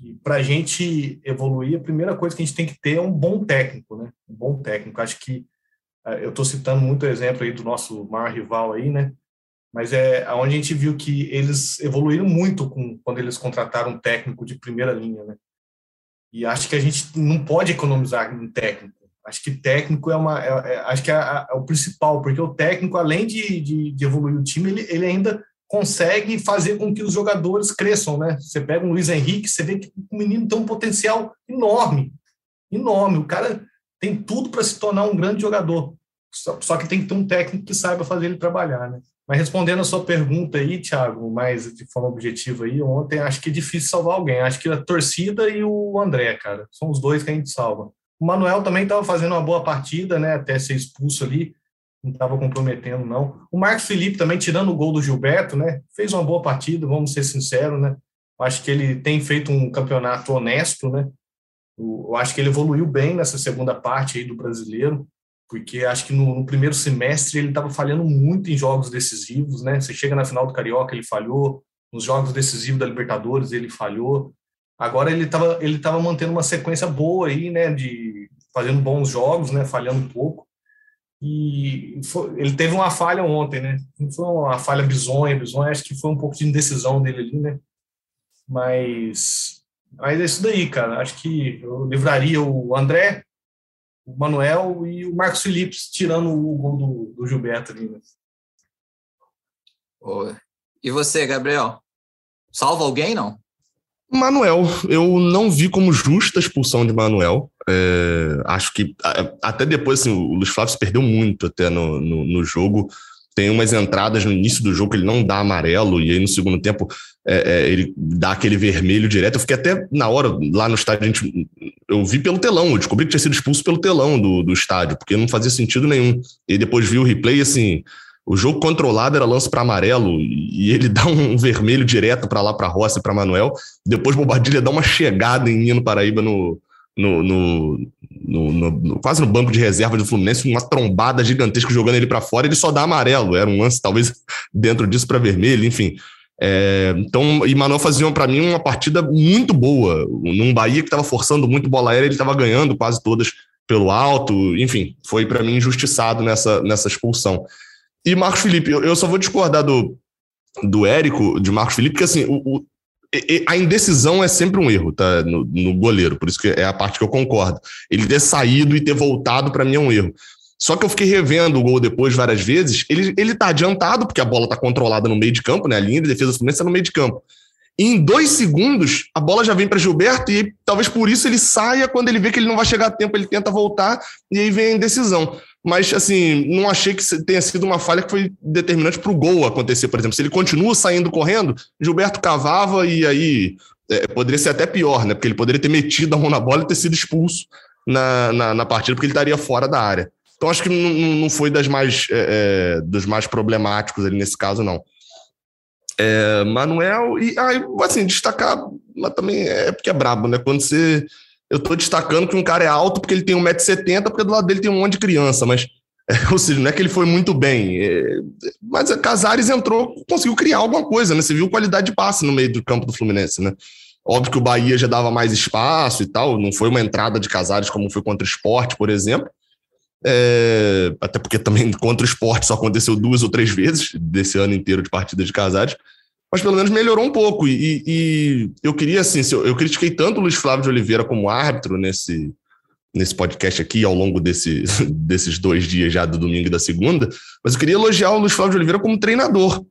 que para a gente evoluir, a primeira coisa que a gente tem que ter é um bom técnico, né? Um bom técnico. Acho que eh, eu estou citando muito exemplo aí do nosso maior rival aí, né? Mas é onde a gente viu que eles evoluíram muito com, quando eles contrataram um técnico de primeira linha, né? E acho que a gente não pode economizar em técnico. Acho que técnico é uma, é, é, acho que é, é, o principal, porque o técnico, além de, de, de evoluir o time, ele, ele ainda consegue fazer com que os jogadores cresçam, né? Você pega um Luiz Henrique, você vê que o menino tem um potencial enorme, enorme. O cara tem tudo para se tornar um grande jogador. Só, só, que tem que ter um técnico que saiba fazer ele trabalhar, né? Mas respondendo a sua pergunta aí, Thiago, mais de forma objetiva aí, ontem acho que é difícil salvar alguém. Acho que a torcida e o André, cara, são os dois que a gente salva. O Manuel também estava fazendo uma boa partida, né? Até ser expulso ali não estava comprometendo, não. O Marcos Felipe também, tirando o gol do Gilberto, né? Fez uma boa partida, vamos ser sinceros, né? Acho que ele tem feito um campeonato honesto, né? Eu acho que ele evoluiu bem nessa segunda parte aí do brasileiro, porque acho que no, no primeiro semestre ele estava falhando muito em jogos decisivos, né? Você chega na final do Carioca, ele falhou, nos jogos decisivos da Libertadores ele falhou. Agora ele estava ele tava mantendo uma sequência boa aí, né? De fazendo bons jogos, né? Falhando um pouco. E foi, ele teve uma falha ontem, né? Não foi uma falha bizonha, bizonha, acho que foi um pouco de indecisão dele ali, né? Mas, mas é isso daí, cara. Acho que eu livraria o André, o Manuel e o Marcos Felipe tirando o gol do, do Gilberto ali, né? E você, Gabriel? Salva alguém, não? Manuel, eu não vi como justa a expulsão de Manuel. É, acho que até depois, assim, o Luiz Flávio se perdeu muito até no, no, no, jogo. Tem umas entradas no início do jogo que ele não dá amarelo, e aí no segundo tempo é, é, ele dá aquele vermelho direto. Eu fiquei até na hora, lá no estádio, a gente, eu vi pelo telão, eu descobri que tinha sido expulso pelo telão do, do estádio, porque não fazia sentido nenhum. E depois vi o replay, assim, o jogo controlado era lance para amarelo e ele dá um vermelho direto para lá para Rossi e para Manuel. Depois Bobadilha dá uma chegada em Nino Paraíba no, no, no, no, quase no banco de reserva do Fluminense, uma trombada gigantesca jogando ele para fora. Ele só dá amarelo. Era um lance talvez [laughs] dentro disso para vermelho, enfim. É, então, e Manuel fazia para mim uma partida muito boa. Num Bahia que estava forçando muito bola aérea, ele estava ganhando quase todas pelo alto. Enfim, foi para mim injustiçado nessa, nessa expulsão. E Marcos Felipe, eu, eu só vou discordar do, do Érico, de Marcos Felipe, porque assim, o, o, a indecisão é sempre um erro, tá? No, no, goleiro, por isso que é a parte que eu concordo. Ele ter saído e ter voltado, para mim, é um erro. Só que eu fiquei revendo o gol depois várias vezes. Ele, ele tá adiantado, porque a bola tá controlada no meio de campo, né? A linha de defesa do tá no meio de campo. E em dois segundos, a bola já vem para Gilberto e talvez por isso ele saia. Quando ele vê que ele não vai chegar a tempo, ele tenta voltar e aí vem a indecisão mas assim, não achei que tenha sido uma falha que foi determinante para o gol acontecer, por exemplo. Se ele continua saindo correndo, Gilberto cavava e aí é, poderia ser até pior, né? Porque ele poderia ter metido a mão na bola e ter sido expulso na, na, na partida, porque ele estaria fora da área. Então acho que não, não foi das mais, é, é, dos mais problemáticos ali nesse caso, não. É, Manuel, e aí, assim, destacar, mas também é porque é brabo, né? Quando você eu estou destacando que um cara é alto porque ele tem 1,70m, porque do lado dele tem um monte de criança, mas, é, [laughs] ou seja, não é que ele foi muito bem. É, mas a Casares entrou, conseguiu criar alguma coisa, né? Você viu qualidade de passe no meio do campo do Fluminense, né? Óbvio que o Bahia já dava mais espaço e tal, não foi uma entrada de Casares como foi contra o esporte, por exemplo. É, até porque também [laughs] contra o esporte só aconteceu duas ou três vezes desse ano inteiro de partida de Casares mas pelo menos melhorou um pouco. E, e eu queria, assim, eu, eu, critiquei tanto o Luiz Flávio de Oliveira como árbitro nesse, nesse podcast aqui ao longo desse, [laughs] desses dois dias já do domingo e da segunda, mas eu queria elogiar o Luiz Flávio de Oliveira como treinador.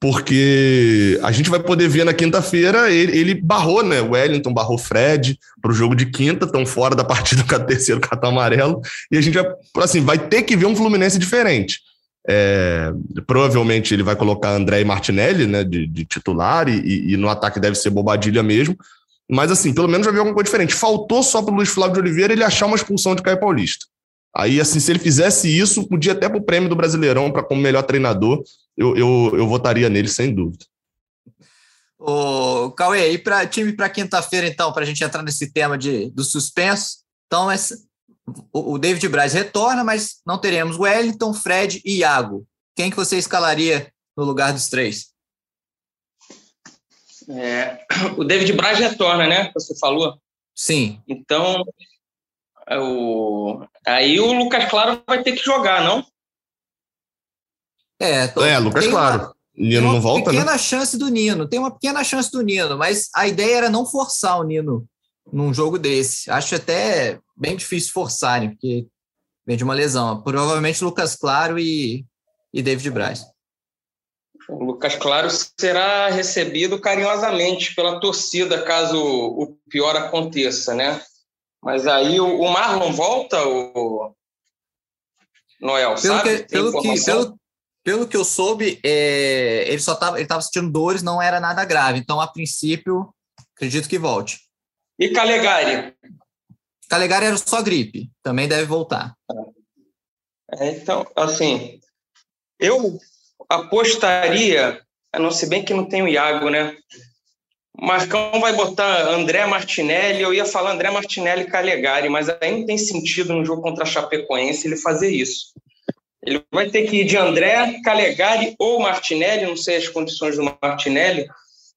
Porque a gente vai poder ver na quinta-feira, ele, ele, barrou, né? O Wellington barrou Fred para o jogo de quinta, estão fora da partida [laughs] com o terceiro cartão amarelo, e a gente vai, assim, vai ter que ver um Fluminense diferente. É, provavelmente ele vai colocar André e Martinelli né, de, de titular e, e, no ataque deve ser Bobadilha mesmo. Mas assim, pelo menos já viu alguma coisa diferente. Faltou só para o Luiz Flávio de Oliveira ele achar uma expulsão de Caio Paulista. Aí, assim, se ele fizesse isso, podia até para o prêmio do Brasileirão, para como melhor treinador, eu, eu, eu votaria nele, sem dúvida. O Cauê, e para time para quinta-feira, então, para a gente entrar nesse tema de, do suspenso. Então, essa, o, o David Braz retorna, mas não teremos Wellington, Fred e Iago. Quem que você escalaria no lugar dos três? É, o David Braz retorna, né? Você falou. Sim. Então, é o, aí o Lucas Claro vai ter que jogar, não? É, tô, é Lucas Claro. Uma, Nino não volta, né? Tem uma pequena chance do Nino, tem uma pequena chance do Nino, mas a ideia era não forçar o Nino num jogo desse. Acho até bem difícil forçarem, porque vem de uma lesão. Provavelmente Lucas Claro e, e David Braz. O Lucas Claro será recebido carinhosamente pela torcida caso o pior aconteça, né? Mas aí o, Marlon volta, o Noel, pelo sabe? Que, pelo, que, pelo, pelo que eu soube, é, ele só estava ele tava sentindo dores, não era nada grave. Então, a princípio, acredito que volte. E Calegari? Calegari era só gripe, também deve voltar. É, então, assim, eu apostaria, a não se bem que não tem o Iago, né? Marcão vai botar André Martinelli, eu ia falar André Martinelli e Calegari, mas ainda tem sentido no jogo contra a Chapecoense ele fazer isso. Ele vai ter que ir de André, Calegari ou Martinelli, não sei as condições do Martinelli,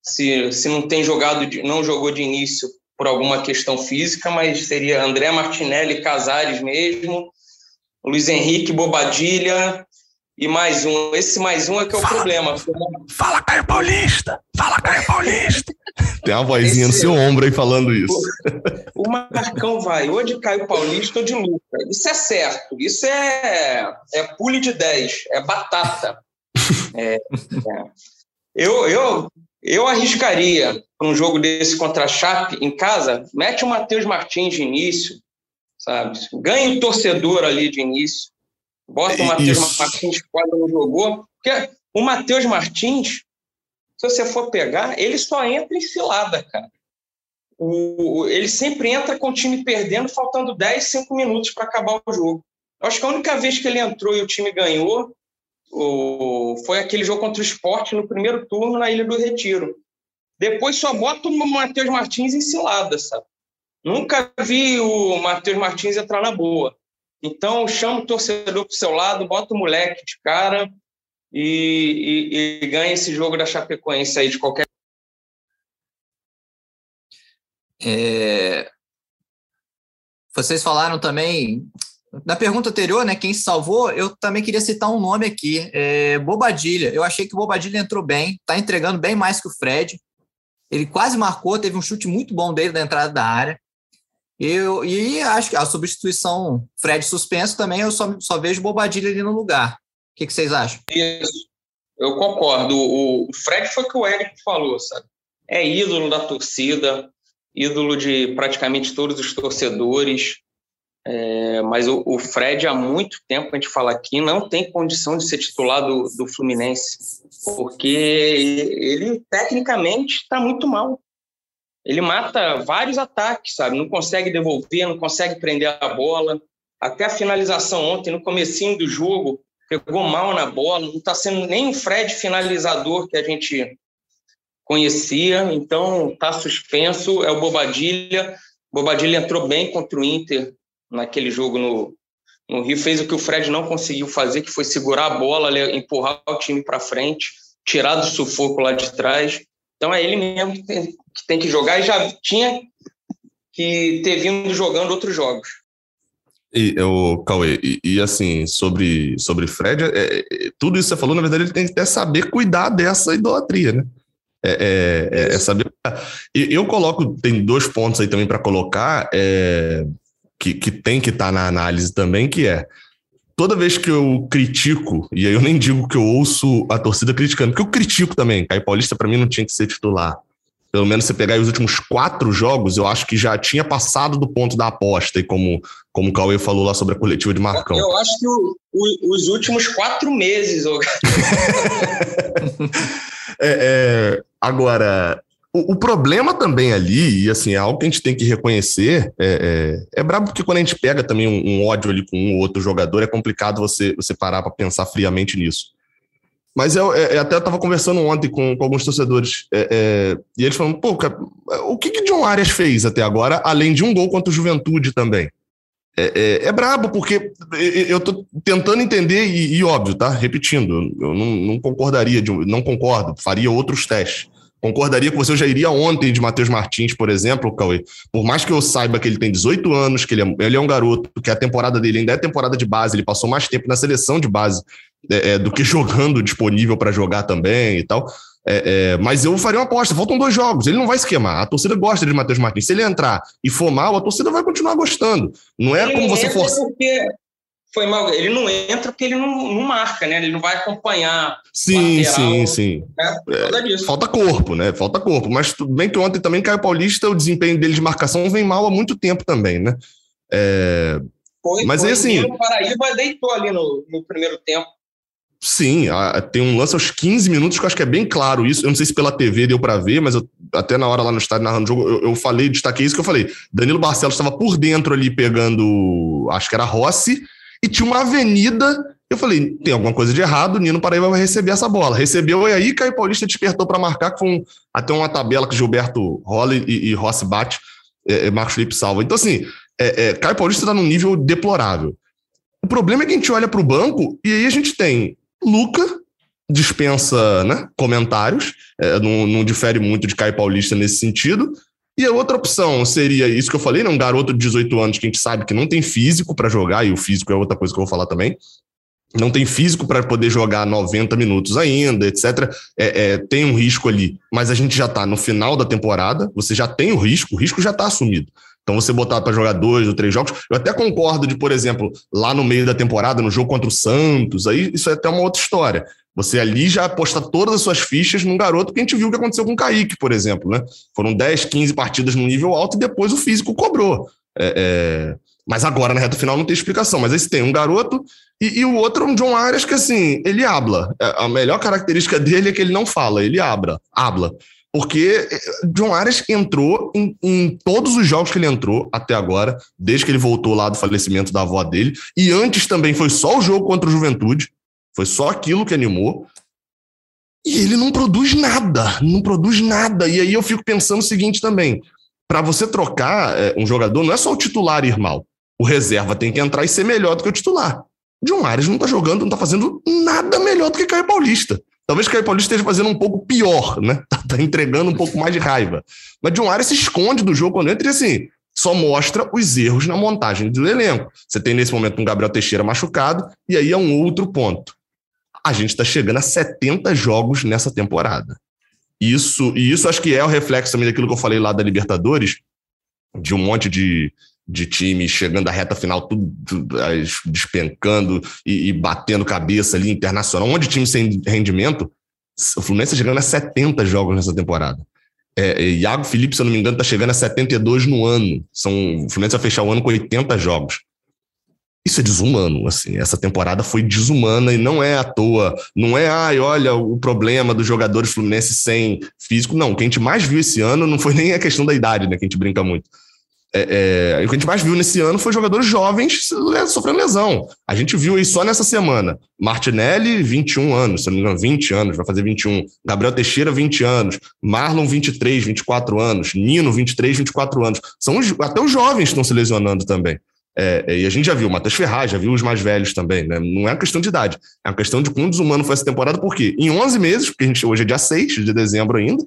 se, se não tem jogado, de, não jogou de início por alguma questão física, mas seria André Martinelli, Casares mesmo, Luiz Henrique Bobadilha, e mais um. Esse mais um é que é o fala, problema. Fala, Caio Paulista! Fala, Caio Paulista! [laughs] Tem uma vozinha Esse, no seu ombro aí falando isso. O, [laughs] o Marcão vai ou de Caio Paulista ou de Luca. Isso é certo. Isso é, é pule de 10. É batata. [laughs] É, é. Eu, eu, eu arriscaria para um jogo desse contra a Chape em casa, mete o Matheus Martins de início, sabe? Ganha o torcedor ali de início Bota o Matheus Martins quando não jogou. Porque o Matheus Martins, se você for pegar, ele só entra em cilada, cara. O, ele sempre entra com o time perdendo, faltando 10, 5 minutos para acabar o jogo. Acho que a única vez que ele entrou e o time ganhou o, foi aquele jogo contra o esporte no primeiro turno na Ilha do Retiro. Depois só bota o Matheus Martins em cilada, sabe? Nunca vi o Matheus Martins entrar na boa. Então, chama o torcedor para o seu lado, bota o moleque de cara e, e, e ganha esse jogo da Chapecoense aí de qualquer. É... Vocês falaram também na pergunta anterior, né? Quem salvou, eu também queria citar um nome aqui, é Bobadilha. Eu achei que o Bobadilha entrou bem, está entregando bem mais que o Fred. Ele quase marcou, teve um chute muito bom dele da entrada da área. Eu, e acho que a substituição Fred suspenso também eu só, só vejo Bobadilha ali no lugar. O que, que vocês acham? Isso, eu concordo. O, Fred foi o que o Eric falou, sabe? É ídolo da torcida, ídolo de praticamente todos os torcedores. É, mas o, o, Fred, há muito tempo, a gente fala aqui, não tem condição de ser titular do, do Fluminense, porque ele, tecnicamente, está muito mal. Ele mata vários ataques, sabe? Não consegue devolver, não consegue prender a bola. Até a finalização ontem, no comecinho do jogo, pegou mal na bola. Não está sendo nem o Fred finalizador que a gente conhecia. Então, está suspenso. É o Bobadilha. Bobadilha entrou bem contra o Inter naquele jogo no, no Rio. Fez o que o Fred não conseguiu fazer, que foi segurar a bola, empurrar o time para frente, tirar do sufoco lá de trás. Então é ele mesmo que tem, que jogar e já tinha que ter vindo jogando outros jogos. E, o Cauê, e, e, assim, sobre, sobre Fred, é, é, tudo isso que você falou, na verdade, ele tem que até saber cuidar dessa idolatria, né? É, é, é, é saber. E eu coloco, tem dois pontos aí também para colocar, é, que, que tem que estar tá na análise também, que é toda vez que eu critico, e aí eu nem digo que eu ouço a torcida criticando, porque eu critico também. Caio Paulista, para mim, não tinha que ser titular. Pelo menos você pegar os últimos quatro jogos, eu acho que já tinha passado do ponto da aposta, e como, como o Cauê falou lá sobre a coletiva de Marcão. Eu acho que o, o, os últimos quatro meses. [laughs] é, é, agora, o, o, problema também ali, e assim, é algo que a gente tem que reconhecer, é, é, é brabo porque quando a gente pega também um, um, ódio ali com um ou outro jogador, é complicado você, você parar para pensar friamente nisso. Mas eu, eu até estava conversando ontem com, com alguns torcedores, é, é, e eles falando, pô, o que, que John Arias fez até agora, além de um gol contra o Juventude também? É, é, é brabo, porque eu estou tentando entender, e, e, óbvio, tá? Repetindo, eu não, não concordaria, de, não concordo, faria outros testes. Concordaria com você, eu já iria ontem de Matheus Martins, por exemplo, Cauê. Por mais que eu saiba que ele tem 18 anos, que ele é, ele é um garoto, que a temporada dele ainda é temporada de base, ele passou mais tempo na seleção de base é, é do que [laughs] jogando disponível para jogar também e tal. É, é, mas eu faria uma aposta. Faltam dois jogos. Ele não vai esquemar. A torcida gosta de Matheus Martins. Se ele entrar e for mal, a torcida vai continuar gostando. Não é ele como você for. Porque foi mal. Ele não entra porque ele não, não marca, né? Ele não vai acompanhar. Sim, lateral, sim, sim. Né? É, falta corpo, né? Falta corpo. Mas tudo bem que ontem também Caio Paulista, o desempenho dele de marcação vem mal há muito tempo também, né? É... Foi, mas foi, aí assim. O Paraíba deitou ali no, no primeiro tempo. Sim, tem um lance aos 15 minutos que eu acho que é bem claro isso. Eu não sei se pela TV deu para ver, mas eu, até na hora lá no estádio narrando o jogo, eu, eu falei, destaquei isso que eu falei. Danilo Barcelos estava por dentro ali pegando, acho que era Rossi, e tinha uma avenida. Eu falei, tem alguma coisa de errado, o Nino Paraíba vai receber essa bola. Recebeu, e aí Caio Paulista despertou para marcar, um, até uma tabela que Gilberto rola e, e Rossi bate, é, é, Marcos Felipe salva. Então, assim, é, é, Caio Paulista está num nível deplorável. O problema é que a gente olha para o banco e aí a gente tem Luca, dispensa né, comentários, é, não, não difere muito de Caio Paulista nesse sentido. E a outra opção seria isso que eu falei, né? Um garoto de 18 anos que a gente sabe que não tem físico para jogar, e o físico é outra coisa que eu vou falar também. Não tem físico para poder jogar 90 minutos ainda, etc. É, é, tem um risco ali, mas a gente já está no final da temporada, você já tem o risco, o risco já está assumido. Então, você botar para jogar dois ou três jogos, eu até concordo de, por exemplo, lá no meio da temporada, no jogo contra o Santos, aí isso é até uma outra história. Você ali já aposta todas as suas fichas num garoto que a gente viu o que aconteceu com o Kaique, por exemplo, né? Foram 10, 15 partidas no nível alto e depois o físico cobrou. É, é... Mas agora, na reta final, não tem explicação. Mas você tem um garoto e, e o outro, um John Arias, que assim, ele habla. É, a melhor característica dele é que ele não fala, ele abra, habla. Porque eh, John Arias entrou em, em, todos os jogos que ele entrou até agora, desde que ele voltou lá do falecimento da avó dele. E antes também foi só o jogo contra o Juventude. Foi só aquilo que animou. E ele não produz nada, não produz nada. E aí eu fico pensando o seguinte também: para você trocar é, um jogador, não é só o titular ir mal. O reserva tem que entrar e ser melhor do que o titular. John Arias não está jogando, não está fazendo nada melhor do que Caio Paulista. Talvez Caio Paulista esteja fazendo um pouco pior, né? [laughs] Tá, entregando um pouco mais de raiva. Mas John Arias se esconde do jogo quando entra e assim, só mostra os erros na montagem do elenco. Você tem nesse momento um Gabriel Teixeira machucado, e aí é um outro ponto a gente está chegando a 70 jogos nessa temporada. Isso, e isso acho que é o reflexo também daquilo que eu falei lá da Libertadores, de um monte de, de times chegando à reta final, tudo, tudo despencando e, e, batendo cabeça ali, internacional. Um monte de times sem rendimento. O Fluminense está chegando a 70 jogos nessa temporada. É, é, Iago Felipe, se eu não me engano, está chegando a 72 no ano. São, o Fluminense vai fechar o ano com 80 jogos. Isso é desumano, assim. Essa temporada foi desumana e não é à toa. Não é, ai, olha, o problema dos jogadores fluminenses sem físico. Não, o que a gente mais viu esse ano não foi nem a questão da idade, né? Que a gente brinca muito. É, é, o que a gente mais viu nesse ano foi jogadores jovens sofrendo lesão. A gente viu aí só nessa semana. Martinelli, 21 anos, se não me engano, 20 anos, vai fazer 21. Gabriel Teixeira, 20 anos. Marlon, 23, 24 anos. Nino, 23, 24 anos. São os, até os jovens estão se lesionando também. É, é, e a gente já viu o Matheus Ferraz, já viu os mais velhos também, né? Não é uma questão de idade, é uma questão de quão desumano foi essa temporada, porque em 11 meses, porque a gente hoje é dia 6 de dezembro ainda,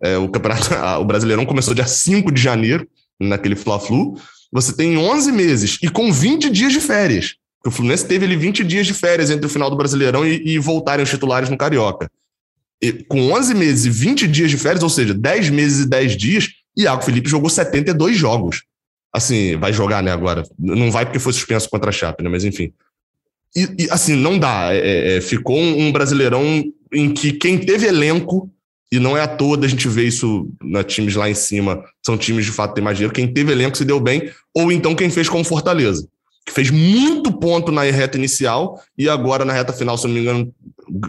é, o campeonato, [laughs] o Brasileirão começou dia 5 de janeiro, naquele Fla-Flu, você tem 11 meses e com 20 dias de férias. O Fluminense teve ali 20 dias de férias entre o final do Brasileirão e, e voltarem os titulares no Carioca. E, com 11 meses e 20 dias de férias, ou seja, 10 meses e 10 dias, Iago Felipe jogou 72 jogos assim, vai jogar, né, agora. Não vai porque foi suspenso contra a Chape, né, mas enfim. E, e assim, não dá. É, é, é, ficou um brasileirão em que quem teve elenco, e não é à toa a gente ver isso na times lá em cima, são times de fato que têm mais dinheiro, quem teve elenco se deu bem, ou então quem fez como Fortaleza. que fez muito ponto na reta inicial e agora na reta final, se não me engano,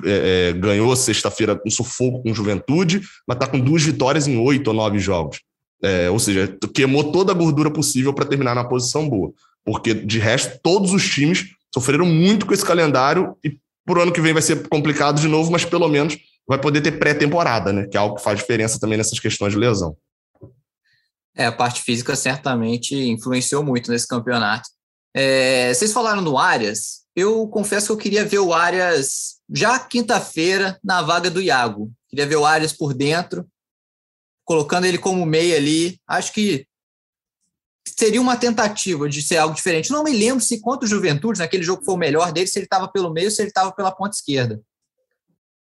é, é, ganhou sexta-feira um sufoco com juventude, mas está com duas vitórias em oito ou nove jogos. É, ou seja, queimou toda a gordura possível para terminar na posição boa. Porque, de resto, todos os times sofreram muito com esse calendário e por ano que vem vai ser complicado de novo, mas pelo menos vai poder ter pré-temporada, né? Que é algo que faz diferença também nessas questões de lesão. É, a parte física certamente influenciou muito nesse campeonato. É, vocês falaram do Arias. Eu confesso que eu queria ver o Arias já quinta-feira na vaga do Iago. Queria ver o Arias por dentro, colocando ele como meia ali. Acho que seria uma tentativa de ser algo diferente. Não me lembro se contra o Juventude, naquele jogo foi o melhor dele, se ele estava pelo meio ou se ele estava pela ponta esquerda.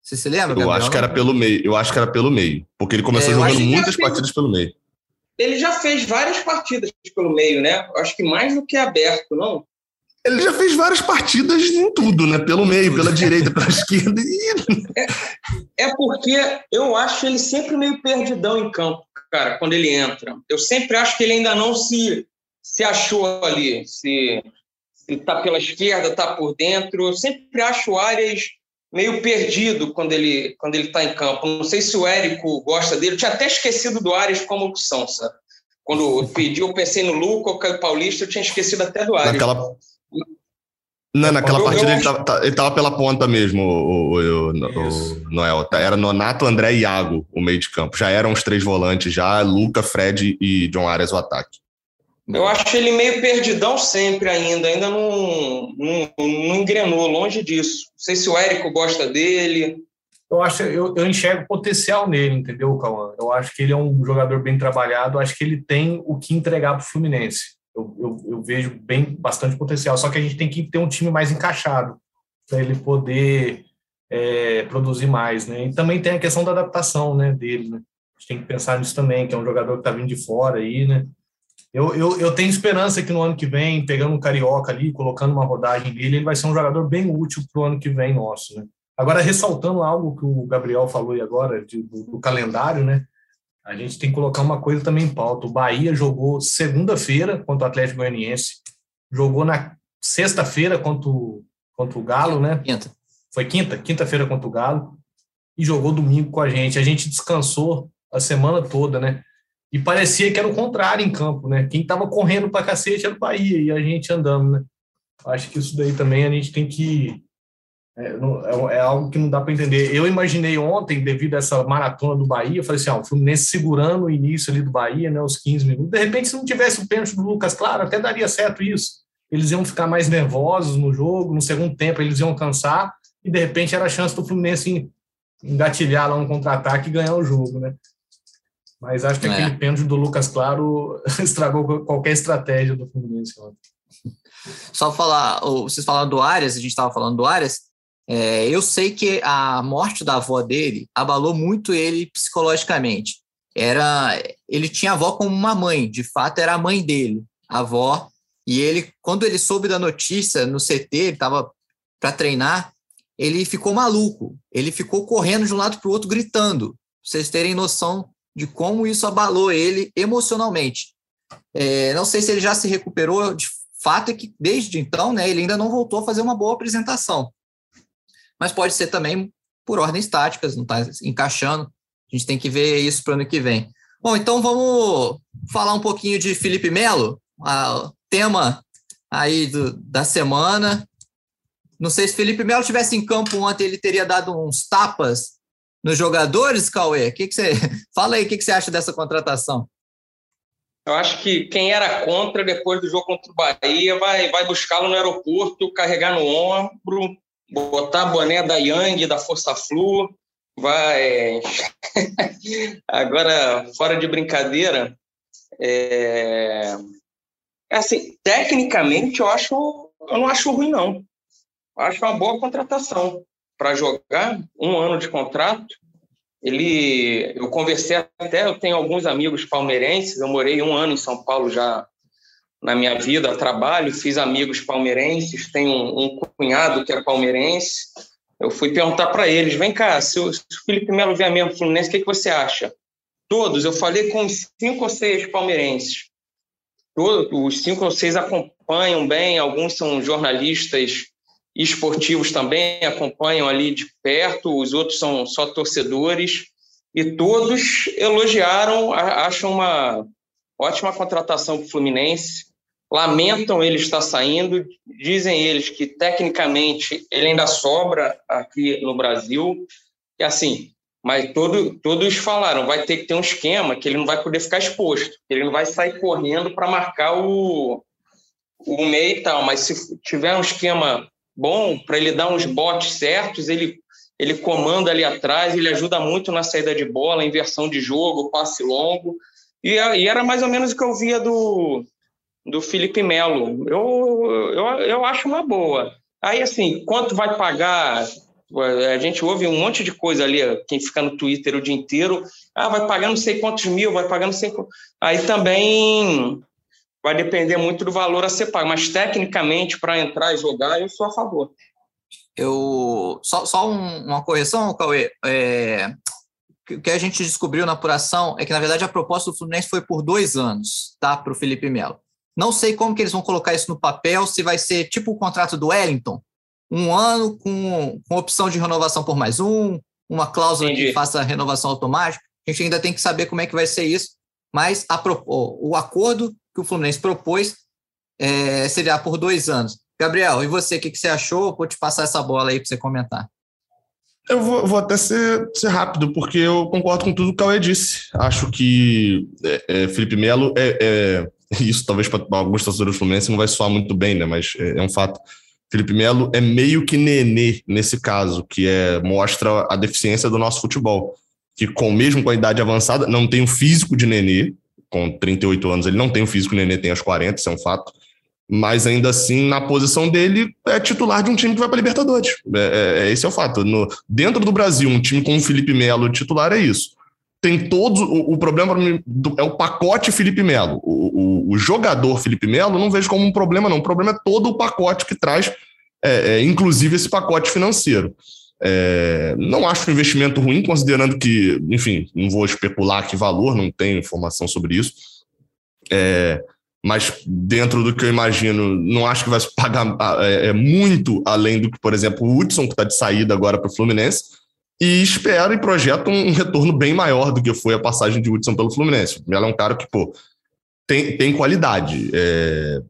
Você se lembra? Eu Gabriel? acho que era pelo meio. Eu acho que era pelo meio, porque ele começou é, jogando muitas partidas pelo meio. Ele já fez várias partidas pelo meio, né? Acho que mais do que aberto, não? Ele já fez várias partidas em tudo, né? Pelo meio, pela direita, pela [laughs] esquerda. É, é porque eu acho ele sempre meio perdidão em campo, cara, quando ele entra. Eu sempre acho que ele ainda não se, se achou ali. Se, se tá pela esquerda, tá por dentro. Eu sempre acho o Arias meio perdido quando ele quando ele está em campo. Não sei se o Érico gosta dele. Eu tinha até esquecido do Arias como opção, sabe? Quando eu pedi, eu pensei no Luca, o Caio Paulista, eu tinha esquecido até do Arias. Naquela, não, naquela eu, partida eu ele, estava ele tava pela ponta mesmo, o, o, o Noel. Tá, era Nonato, André e Iago, o meio de campo. Já eram os três volantes, já Luca, Fred e John Arias o ataque. Eu acho ele meio perdidão sempre ainda, ainda não, não, não engrenou, longe disso. Não sei se o Érico gosta dele. Eu acho, eu, eu enxergo potencial nele, entendeu, Cauã? Eu acho que ele é um jogador bem trabalhado, acho que ele tem o que entregar para o Fluminense eu, eu, eu, vejo bem bastante potencial. Só que a gente tem que ter um time mais encaixado para ele poder é, produzir mais, né? E também tem a questão da adaptação, né, dele, né? A gente tem que pensar nisso também, que é um jogador que está vindo de fora aí, né? Eu, eu, eu tenho esperança que no ano que vem, pegando um carioca ali, colocando uma rodagem dele, ele vai ser um jogador bem útil para o ano que vem nosso, né? Agora, ressaltando algo que o Gabriel falou aí agora, de, do, do calendário, né? a gente tem que colocar uma coisa também em pauta. O Bahia jogou segunda-feira contra o Atlético Goianiense, jogou na sexta-feira contra, o, contra o Galo, né? Quinta. Foi quinta, quinta-feira contra o Galo, e jogou domingo com a gente. A gente descansou a semana toda, né? E parecia que era o contrário em campo, né? Quem estava correndo para cacete era o Bahia e a gente andando, né? Acho que isso daí também a gente tem que é, é, é, algo que não dá para entender. Eu imaginei ontem, devido a essa maratona do Bahia, eu falei assim: ah, o Fluminense segurando o início ali do Bahia, né, os 15 minutos. De repente, se não tivesse o pênalti do Lucas Claro, até daria certo isso. Eles iam ficar mais nervosos no jogo, no segundo tempo eles iam cansar, e de repente era a chance do Fluminense engatilhar lá um contra-ataque e ganhar o jogo, né? Mas acho que é. aquele pênalti do Lucas Claro [laughs] estragou qualquer estratégia do Fluminense. Só falar, vocês falaram do Arias, a gente estava falando do Arias, é, eu sei que a morte da avó dele abalou muito ele psicologicamente. Era, ele tinha a avó como uma mãe, de fato era a mãe dele, a avó. E ele, quando ele soube da notícia no CT, ele estava para treinar, ele ficou maluco. Ele ficou correndo de um lado para o outro, gritando. Pra vocês terem noção de como isso abalou ele emocionalmente. É, não sei se ele já se recuperou. De fato é que desde então, né, ele ainda não voltou a fazer uma boa apresentação mas pode ser também por ordens táticas, não está encaixando. A gente tem que ver isso para o ano que vem. Bom, então vamos falar um pouquinho de Felipe Melo, o tema aí do, da semana. Não sei se Felipe Melo tivesse em campo ontem, ele teria dado uns tapas nos jogadores, Cauê. Que que você [laughs] fala aí? O que, que você acha dessa contratação? Eu acho que quem era contra depois do jogo contra o Bahia vai, vai buscá-lo no aeroporto, carregar no ombro botar boné da Yang, da Força Flu, vai. [laughs] Agora, fora de brincadeira, é... é... assim, tecnicamente eu acho, eu não acho ruim não. Eu acho uma boa contratação para jogar um ano de contrato. Ele, eu conversei até, eu tenho alguns amigos palmeirenses. Eu morei um ano em São Paulo já na minha vida, trabalho, fiz amigos palmeirenses, tenho um, cunhado que é palmeirense. Eu fui perguntar para eles: vem cá, se o, Felipe Melo vier mesmo Fluminense, o que, que você acha? Todos, eu falei com cinco ou seis palmeirenses. todo, os cinco ou seis acompanham bem, alguns são jornalistas esportivos também, acompanham ali de perto, os outros são só torcedores, e todos elogiaram, acham uma ótima contratação para o Fluminense, lamentam ele estar saindo, dizem eles que tecnicamente ele ainda sobra aqui no Brasil, e assim, mas todo, todos falaram, vai ter que ter um esquema que ele não vai poder ficar exposto, ele não vai sair correndo para marcar o, o meio e tal, mas se tiver um esquema bom para ele dar uns botes certos, ele ele comanda ali atrás, ele ajuda muito na saída de bola, inversão de jogo, passe longo. E, e era mais ou menos o que eu via do, do Felipe Melo. Eu, eu, eu acho uma boa. Aí, assim, quanto vai pagar? A gente ouve um monte de coisa ali, quem fica no Twitter o dia inteiro. Ah, vai pagar não sei quantos mil, vai pagar não sei. Aí também vai depender muito do valor a ser pago. Mas, tecnicamente, para entrar e jogar, eu sou a favor. Eu só, só um, uma correção, Cauê. É, o que a gente descobriu na apuração é que, na verdade, a proposta do Fluminense foi por dois anos, tá? Para o Felipe Melo. Não sei como que eles vão colocar isso no papel, se vai ser tipo o contrato do Wellington, um ano com, com opção de renovação por mais um, uma cláusula Entendi. que faça renovação automática. A gente ainda tem que saber como é que vai ser isso, mas a, o acordo que o Fluminense propôs é, seria por dois anos. Gabriel, e você, o que, que você achou? Vou te passar essa bola aí para você comentar. Eu vou, vou, até ser, ser rápido, porque eu concordo com tudo que o Cauê disse. Acho que é, é, Felipe Melo é, é [laughs] isso talvez para alguns torcedores do Fluminense não vai soar muito bem, né? Mas é, é um fato. Felipe Melo é meio que nenê nesse caso, que é mostra a deficiência do nosso futebol. Que com mesmo com a idade avançada, não tem o físico de nenê, com 38 anos, ele não tem o físico nenê, tem aos 40, isso é um fato mas ainda assim, na posição dele, é titular de um time que vai para Libertadores. É, é, é, esse é o fato. No, dentro do Brasil, um time com o Felipe Melo titular é isso. Tem todos. O, o problema é o pacote Felipe Melo. O, o, o, jogador Felipe Melo não vejo como um problema, não. O problema é todo o pacote que traz, é, é inclusive esse pacote financeiro. É, não acho um investimento ruim, considerando que, enfim, não vou especular que valor, não tenho informação sobre isso. É, mas dentro do que eu imagino, não acho que vai pagar é, é muito além do que, por exemplo, o Hudson, que está de saída agora para o Fluminense, e espero e projeto um retorno bem maior do que foi a passagem de Hudson pelo Fluminense. Ela é um cara que, pô, tem, tem qualidade, é,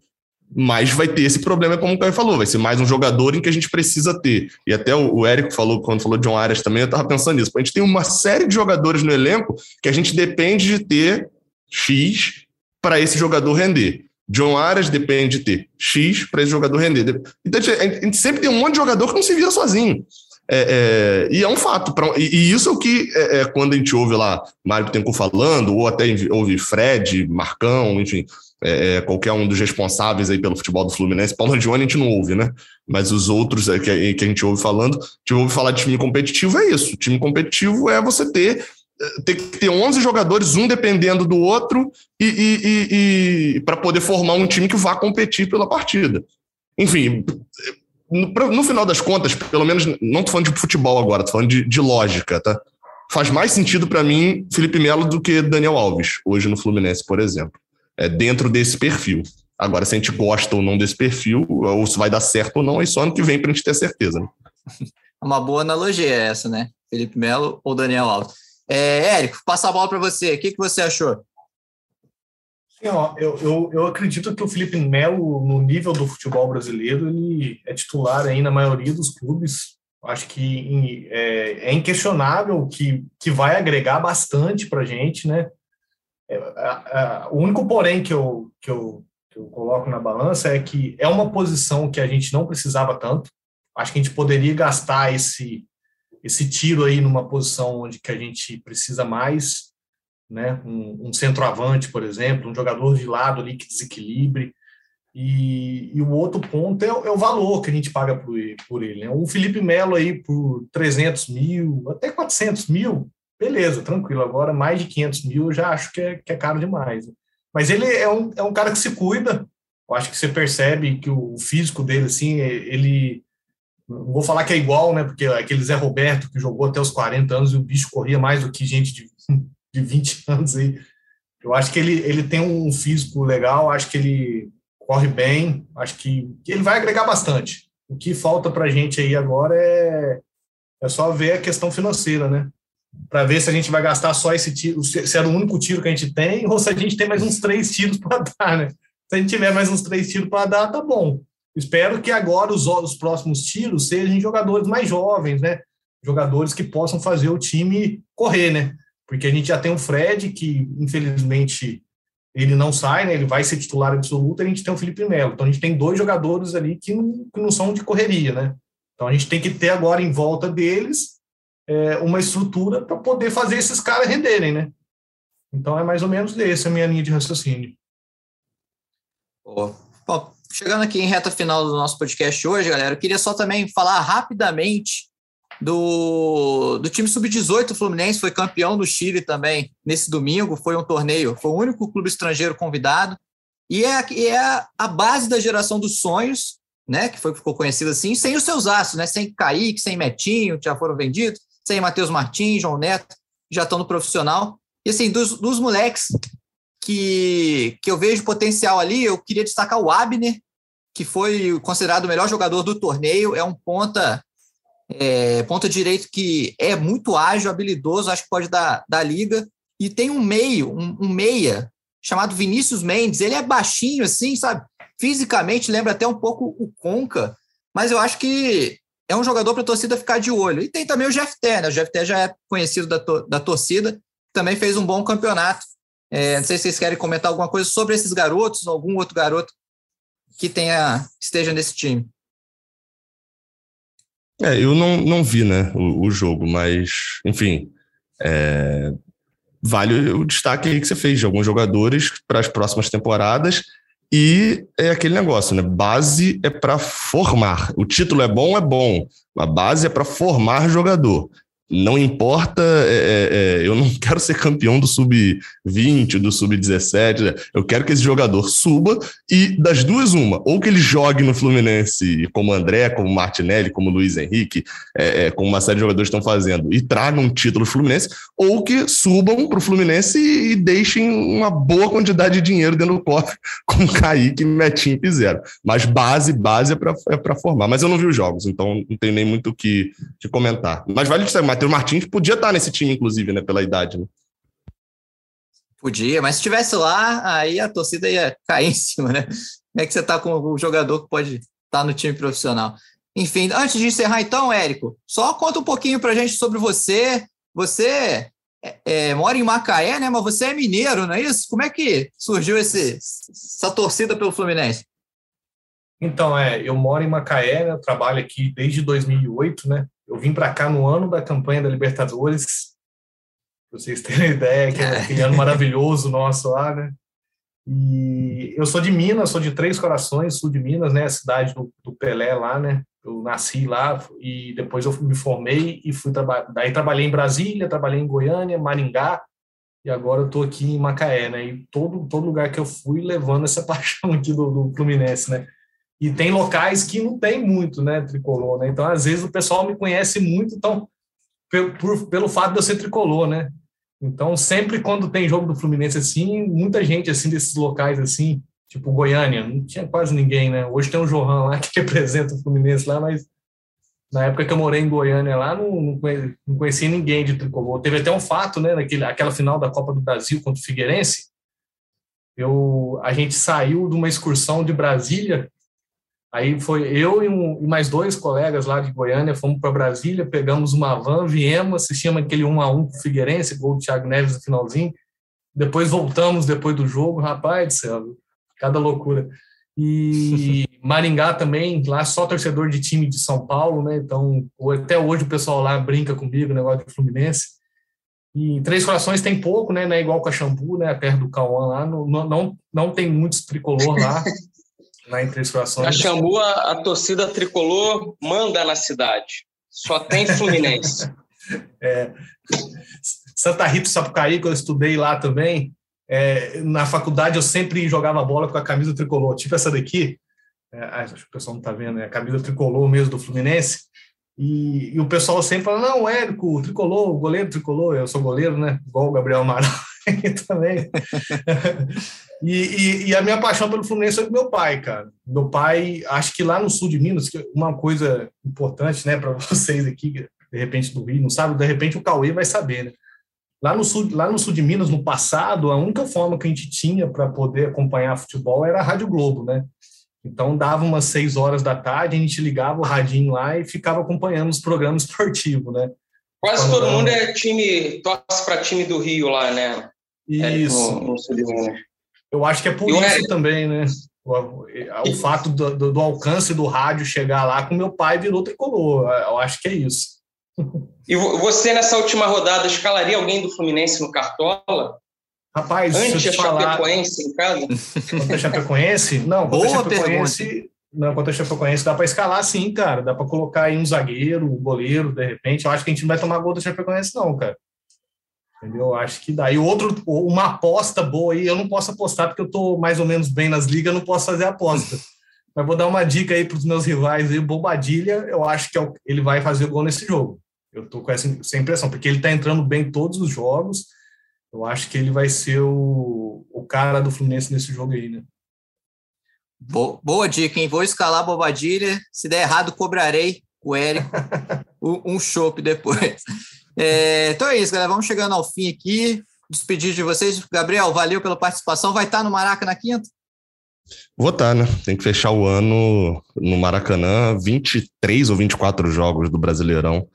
mas vai ter esse problema, como o Caio falou, vai ser mais um jogador em que a gente precisa ter. E até o, Érico falou, quando falou de John Arias também, eu estava pensando nisso. A gente tem uma série de jogadores no elenco que a gente depende de ter X para esse jogador render. John Arias depende de ter X para esse jogador render. Então, a gente sempre tem um monte de jogador que não se vira sozinho. É, é, e é um fato. Pra, e, e, isso é o que, é, é, quando a gente ouve lá Mário Tenco falando, ou até ouve Fred, Marcão, enfim, é, é, qualquer um dos responsáveis aí pelo futebol do Fluminense. Paulo Angione a gente não ouve, né? Mas os outros é, que, que a gente ouve falando, a gente ouve falar de time competitivo, é isso. Time competitivo é você ter tem que ter 11 jogadores, um dependendo do outro, e, e, e, e para poder formar um time que vá competir pela partida. Enfim, no, no, final das contas, pelo menos, não estou falando de futebol agora, estou falando de, de, lógica, tá? Faz mais sentido para mim Felipe Melo do que Daniel Alves, hoje no Fluminense, por exemplo. É dentro desse perfil. Agora, se a gente gosta ou não desse perfil, ou se vai dar certo ou não, é só ano que vem para a gente ter certeza. Né? Uma boa analogia essa, né? Felipe Melo ou Daniel Alves. É, Érico, passa a bola para você. O que, que você achou? Sim, ó, eu, eu, eu acredito que o Felipe Melo, no nível do futebol brasileiro, ele é titular aí na maioria dos clubes. Acho que é, é inquestionável que, que vai agregar bastante para a gente, né? É, o único porém que eu, que, eu, que eu coloco na balança é que é uma posição que a gente não precisava tanto. Acho que a gente poderia gastar esse, esse tiro aí numa posição onde que a gente precisa mais, né? Um, um centroavante, por exemplo, um jogador de lado ali que desequilibre. E, e o outro ponto é, é, o valor que a gente paga por, por ele. Né? O Felipe Melo aí por 300 mil, até 400 mil, beleza, tranquilo. Agora, mais de 500 mil eu já acho que é, que é caro demais. Mas ele é um, é um cara que se cuida. Eu acho que você percebe que o físico dele, assim, ele não vou falar que é igual, né? Porque aquele Zé Roberto que jogou até os 40 anos e o bicho corria mais do que gente de, de 20 [laughs] anos aí. Eu acho que ele, ele tem um físico legal, acho que ele corre bem, acho que, que ele vai agregar bastante. O que falta para a gente aí agora é, é só ver a questão financeira, né? Para ver se a gente vai gastar só esse tiro, se é o único tiro que a gente tem, ou se a gente tem mais uns três tiros para dar, né? Se a gente tiver mais uns três tiros para dar, tá bom. Espero que agora os, os próximos tiros sejam jogadores mais jovens, né? Jogadores que possam fazer o time correr, né? Porque a gente já tem o Fred, que infelizmente ele não sai, né? Ele vai ser titular absoluto, a gente tem o Felipe Melo. Então a gente tem dois jogadores ali que não, que não são de correria, né? Então a gente tem que ter agora em volta deles é, uma estrutura para poder fazer esses caras renderem, né? Então é mais ou menos essa a minha linha de raciocínio. Bom, chegando aqui em reta final do nosso podcast hoje, galera, eu queria só também falar rapidamente do, do time sub-18 Fluminense, foi campeão do Chile também nesse domingo, foi um torneio, foi o único clube estrangeiro convidado, e é, é a base da geração dos sonhos, né, que foi, ficou conhecido assim, sem os seus astros, né, sem Kaique, sem Metinho, que já foram vendidos, sem Matheus Martins, João Neto, já estão no profissional, e assim, dos, dos moleques que, que eu vejo potencial ali, eu queria destacar o Abner, que foi considerado o melhor jogador do torneio, é um ponta é, ponta direito que é muito ágil, habilidoso, acho que pode dar, dar liga. E tem um meio, um, um, meia, chamado Vinícius Mendes. Ele é baixinho, assim, sabe? Fisicamente lembra até um pouco o Conca, mas eu acho que é um jogador para a torcida ficar de olho. E tem também o Jefté, né? O Jefté já é conhecido da, to da torcida, também fez um bom campeonato. É, não sei se vocês querem comentar alguma coisa sobre esses garotos, algum outro garoto que tenha esteja nesse time. É, eu não, não vi, né, o, o jogo, mas, enfim, é, vale o destaque que você fez de alguns jogadores para as próximas temporadas e é aquele negócio, né? Base é para formar. O título é bom, é bom. A base é para formar jogador. Não importa, é, é, é, eu não [laughs] quero ser campeão do sub-20, do sub-17. Né? Eu quero que esse jogador suba e, das duas, uma. Ou que ele jogue no Fluminense, como André, como Martinelli, como Luiz Henrique, é, é, como uma série de jogadores estão fazendo, e tragam um título Fluminense, ou que subam para o Fluminense e, e, deixem uma boa quantidade de dinheiro dentro do cofre, [laughs] como Kaique, Metinho e Zero. Mas base, base é para é formar. Mas eu não vi os jogos, então não tenho nem muito o que, que comentar. Mas vale dizer, Matheus Martins podia estar nesse time, inclusive, né, pela idade. Né? Podia, mas se estivesse lá, aí a torcida ia cair [laughs] em cima, né? Como é que você está com o jogador que pode estar tá no time profissional? Enfim, antes de encerrar, então, Érico, só conta um pouquinho para a gente sobre você. Você é, é, mora em Macaé, né? Mas você é mineiro, não é isso? Como é que surgiu esse, essa torcida pelo Fluminense? Então, é, eu moro em Macaé, né, eu trabalho aqui desde 2008, né? Eu vim para cá no ano da campanha da Libertadores, pra vocês terem ideia, que é aquele ano maravilhoso nosso lá, né? E eu sou de Minas, sou de Três Corações, sul de Minas, né? A cidade do, do Pelé lá, né? Eu nasci lá e depois eu me formei e fui trabalhar. Daí trabalhei em Brasília, trabalhei em Goiânia, Maringá e agora eu tô aqui em Macaé, né? E todo, todo lugar que eu fui levando essa [laughs] paixão aqui do, do Fluminense, né? E tem locais que não tem muito, né, tricolor, né? Então, às vezes, o pessoal me conhece muito, então, por, por, pelo fato de eu ser tricolor, né? Então, sempre quando tem jogo do Fluminense assim, muita gente assim desses locais assim, tipo Goiânia, não tinha quase ninguém, né? Hoje tem o Johan lá [laughs] que representa o Fluminense lá, mas na época que eu morei em Goiânia lá, não, não, conheci, não conhecia ninguém de tricolor. Teve até um fato, né, naquele, aquela final da Copa do Brasil contra o Figueirense, eu, a gente saiu de uma excursão de Brasília Aí foi eu e, um, e, mais dois colegas lá de Goiânia, fomos para Brasília, pegamos uma van, viemos, assistimos aquele 1 a 1 com o Figueirense, gol do Thiago Neves no finalzinho. Depois voltamos depois do jogo, rapaz do céu, cada loucura. E [laughs] Maringá também, lá só torcedor de time de São Paulo, né? Então, até hoje o pessoal lá brinca comigo, negócio do Fluminense. E Três Corações tem pouco, né? Não é igual com a Xambu, né? A terra do Cauã lá. Não, não, não tem muitos tricolor lá. [laughs] lá em Três Corações. A Xambu, a, a torcida tricolor manda na cidade. Só tem Fluminense. [laughs] é. Santa Rita Sapucaí, que eu estudei lá também, é, na faculdade eu sempre jogava bola com a camisa tricolor, tipo essa daqui. É, acho que o pessoal não está vendo, é a camisa tricolor mesmo do Fluminense. E, e, o pessoal sempre fala: não, Érico, tricolor, goleiro tricolor, eu sou goleiro, né? Igual o Gabriel Amaral. [laughs] também. [laughs] e, e, e, a minha paixão pelo Fluminense é do meu pai, cara. Meu pai, acho que lá no sul de Minas, uma coisa importante, né, para [laughs] vocês aqui, de repente do Rio, não sabe, de repente o Cauê vai saber, né? Lá no, sul, lá no sul de Minas, no passado, a única forma que a gente tinha para poder acompanhar futebol era a Rádio Globo, né? Então, dava umas seis horas da tarde, a gente ligava o radinho lá e ficava acompanhando os programas esportivos, né? Quase todo mundo é time, torce para time do Rio lá, né? Isso. É, no, no Eu acho que é por isso é... também, né? O, o fato do, do, do, alcance do rádio chegar lá com meu pai virou tricolor. Eu acho que é isso. [laughs] E você, nessa última rodada, escalaria alguém do Fluminense no Cartola? Rapaz, Antes a Chapecoense em casa? Contra a Chapecoense? Não, contra Boa a Chapecoense... Pergunta. Não, contra a Chapecoense dá para escalar sim, cara. Dá para colocar aí um zagueiro, um goleiro, de repente. Eu acho que a gente não vai tomar gol da Chapecoense, não, cara. Entendeu? Eu acho que dá. E outro, uma aposta boa aí, eu não posso apostar porque eu tô mais ou menos bem nas ligas, não posso fazer aposta. Mas vou dar uma dica aí para os meus rivais aí. Bobadilha, eu acho que é ele vai fazer o gol nesse jogo. Eu tô com essa, essa impressão, porque ele tá entrando bem todos os jogos. Eu acho que ele vai ser o, o cara do Fluminense nesse jogo aí, né? Boa dica, hein? Vou escalar Bobadilha. Se der errado, cobrarei o Érico [laughs] um chopp depois. É, então é isso, galera. Vamos chegando ao fim aqui. Despedir de vocês. Gabriel, valeu pela participação. Vai estar no Maraca na quinta? Vou estar, né? Tem que fechar o ano no Maracanã. 23 ou 24 jogos do Brasileirão.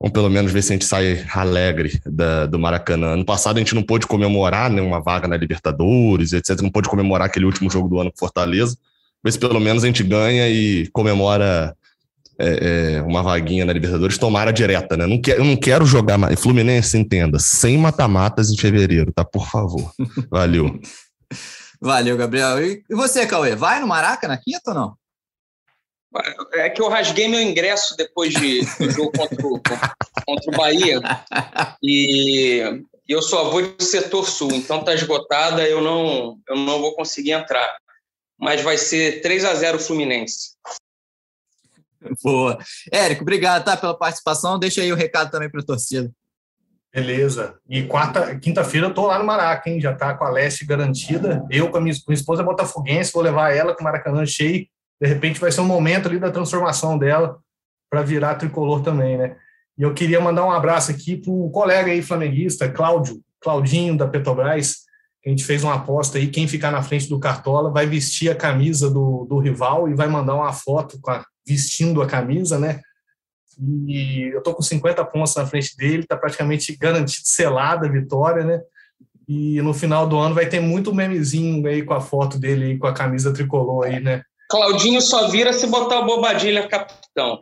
Vamos pelo menos ver se a gente sai alegre da, do Maracanã. Ano passado a gente não pôde comemorar né, uma vaga na Libertadores, etc. Não pôde comemorar aquele último jogo do ano com Fortaleza. Ver se pelo menos a gente ganha e comemora é, é, uma vaguinha na Libertadores, tomara direta, né? Não quero, eu não quero jogar mais. Fluminense, entenda, sem mata-matas em fevereiro, tá? Por favor. Valeu. [laughs] Valeu, Gabriel. E você, Cauê, vai no Maraca na quinta ou não? É que eu rasguei meu ingresso depois de, do jogo contra o, contra o Bahia. E eu só vou de setor sul, então tá esgotada, eu não, eu não vou conseguir entrar. Mas vai ser 3 a 0 Fluminense. [laughs] Boa. Érico, obrigado tá, pela participação. Deixa aí o recado também para a torcida. Beleza. E quarta, quinta-feira eu tô lá no Maraca, hein? Já tá com a leste garantida. Eu com a minha, com esposa botafoguense, vou levar ela com o Maracanã cheio de repente vai ser um momento ali da transformação dela para virar tricolor também, né? E eu queria mandar um abraço aqui para o colega aí flamenguista, Cláudio, Claudinho da Petrobras, a gente fez uma aposta aí, quem ficar na frente do Cartola vai vestir a camisa do, do rival e vai mandar uma foto a, vestindo a camisa, né? E eu tô com 50 pontos na frente dele, tá praticamente garantido selada a vitória, né? E no final do ano vai ter muito memezinho aí com a foto dele aí, com a camisa tricolor aí, né? Claudinho só vira se botar o Bobadilha capitão.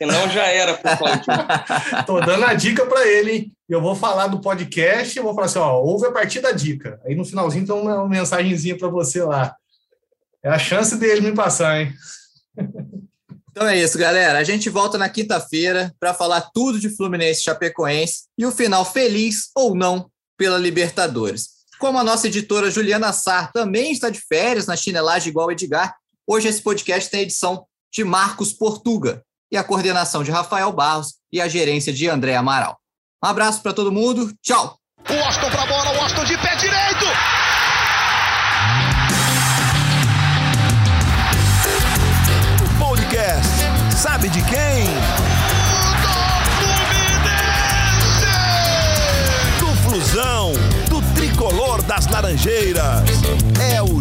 Senão já era pro Claudinho. [laughs] Tô dando a dica para ele, hein? Eu vou falar do podcast e vou falar assim, ó, ouve a partir da dica. Aí no finalzinho tem uma mensagenzinha para você lá. É a chance dele me passar, hein? Então é isso, galera. A gente volta na quinta-feira para falar tudo de Fluminense Chapecoense e o final feliz ou não pela Libertadores. Como a nossa editora Juliana Sar também está de férias na chinelagem igual Edgar, Hoje esse podcast tem a edição de Marcos Portuga e a coordenação de Rafael Barros e a gerência de André Amaral. Um abraço para todo mundo. Tchau. O Austin para bola, o Austin de pé direito. Sabe de quem? Do Flusão, do tricolor das Laranjeiras. É o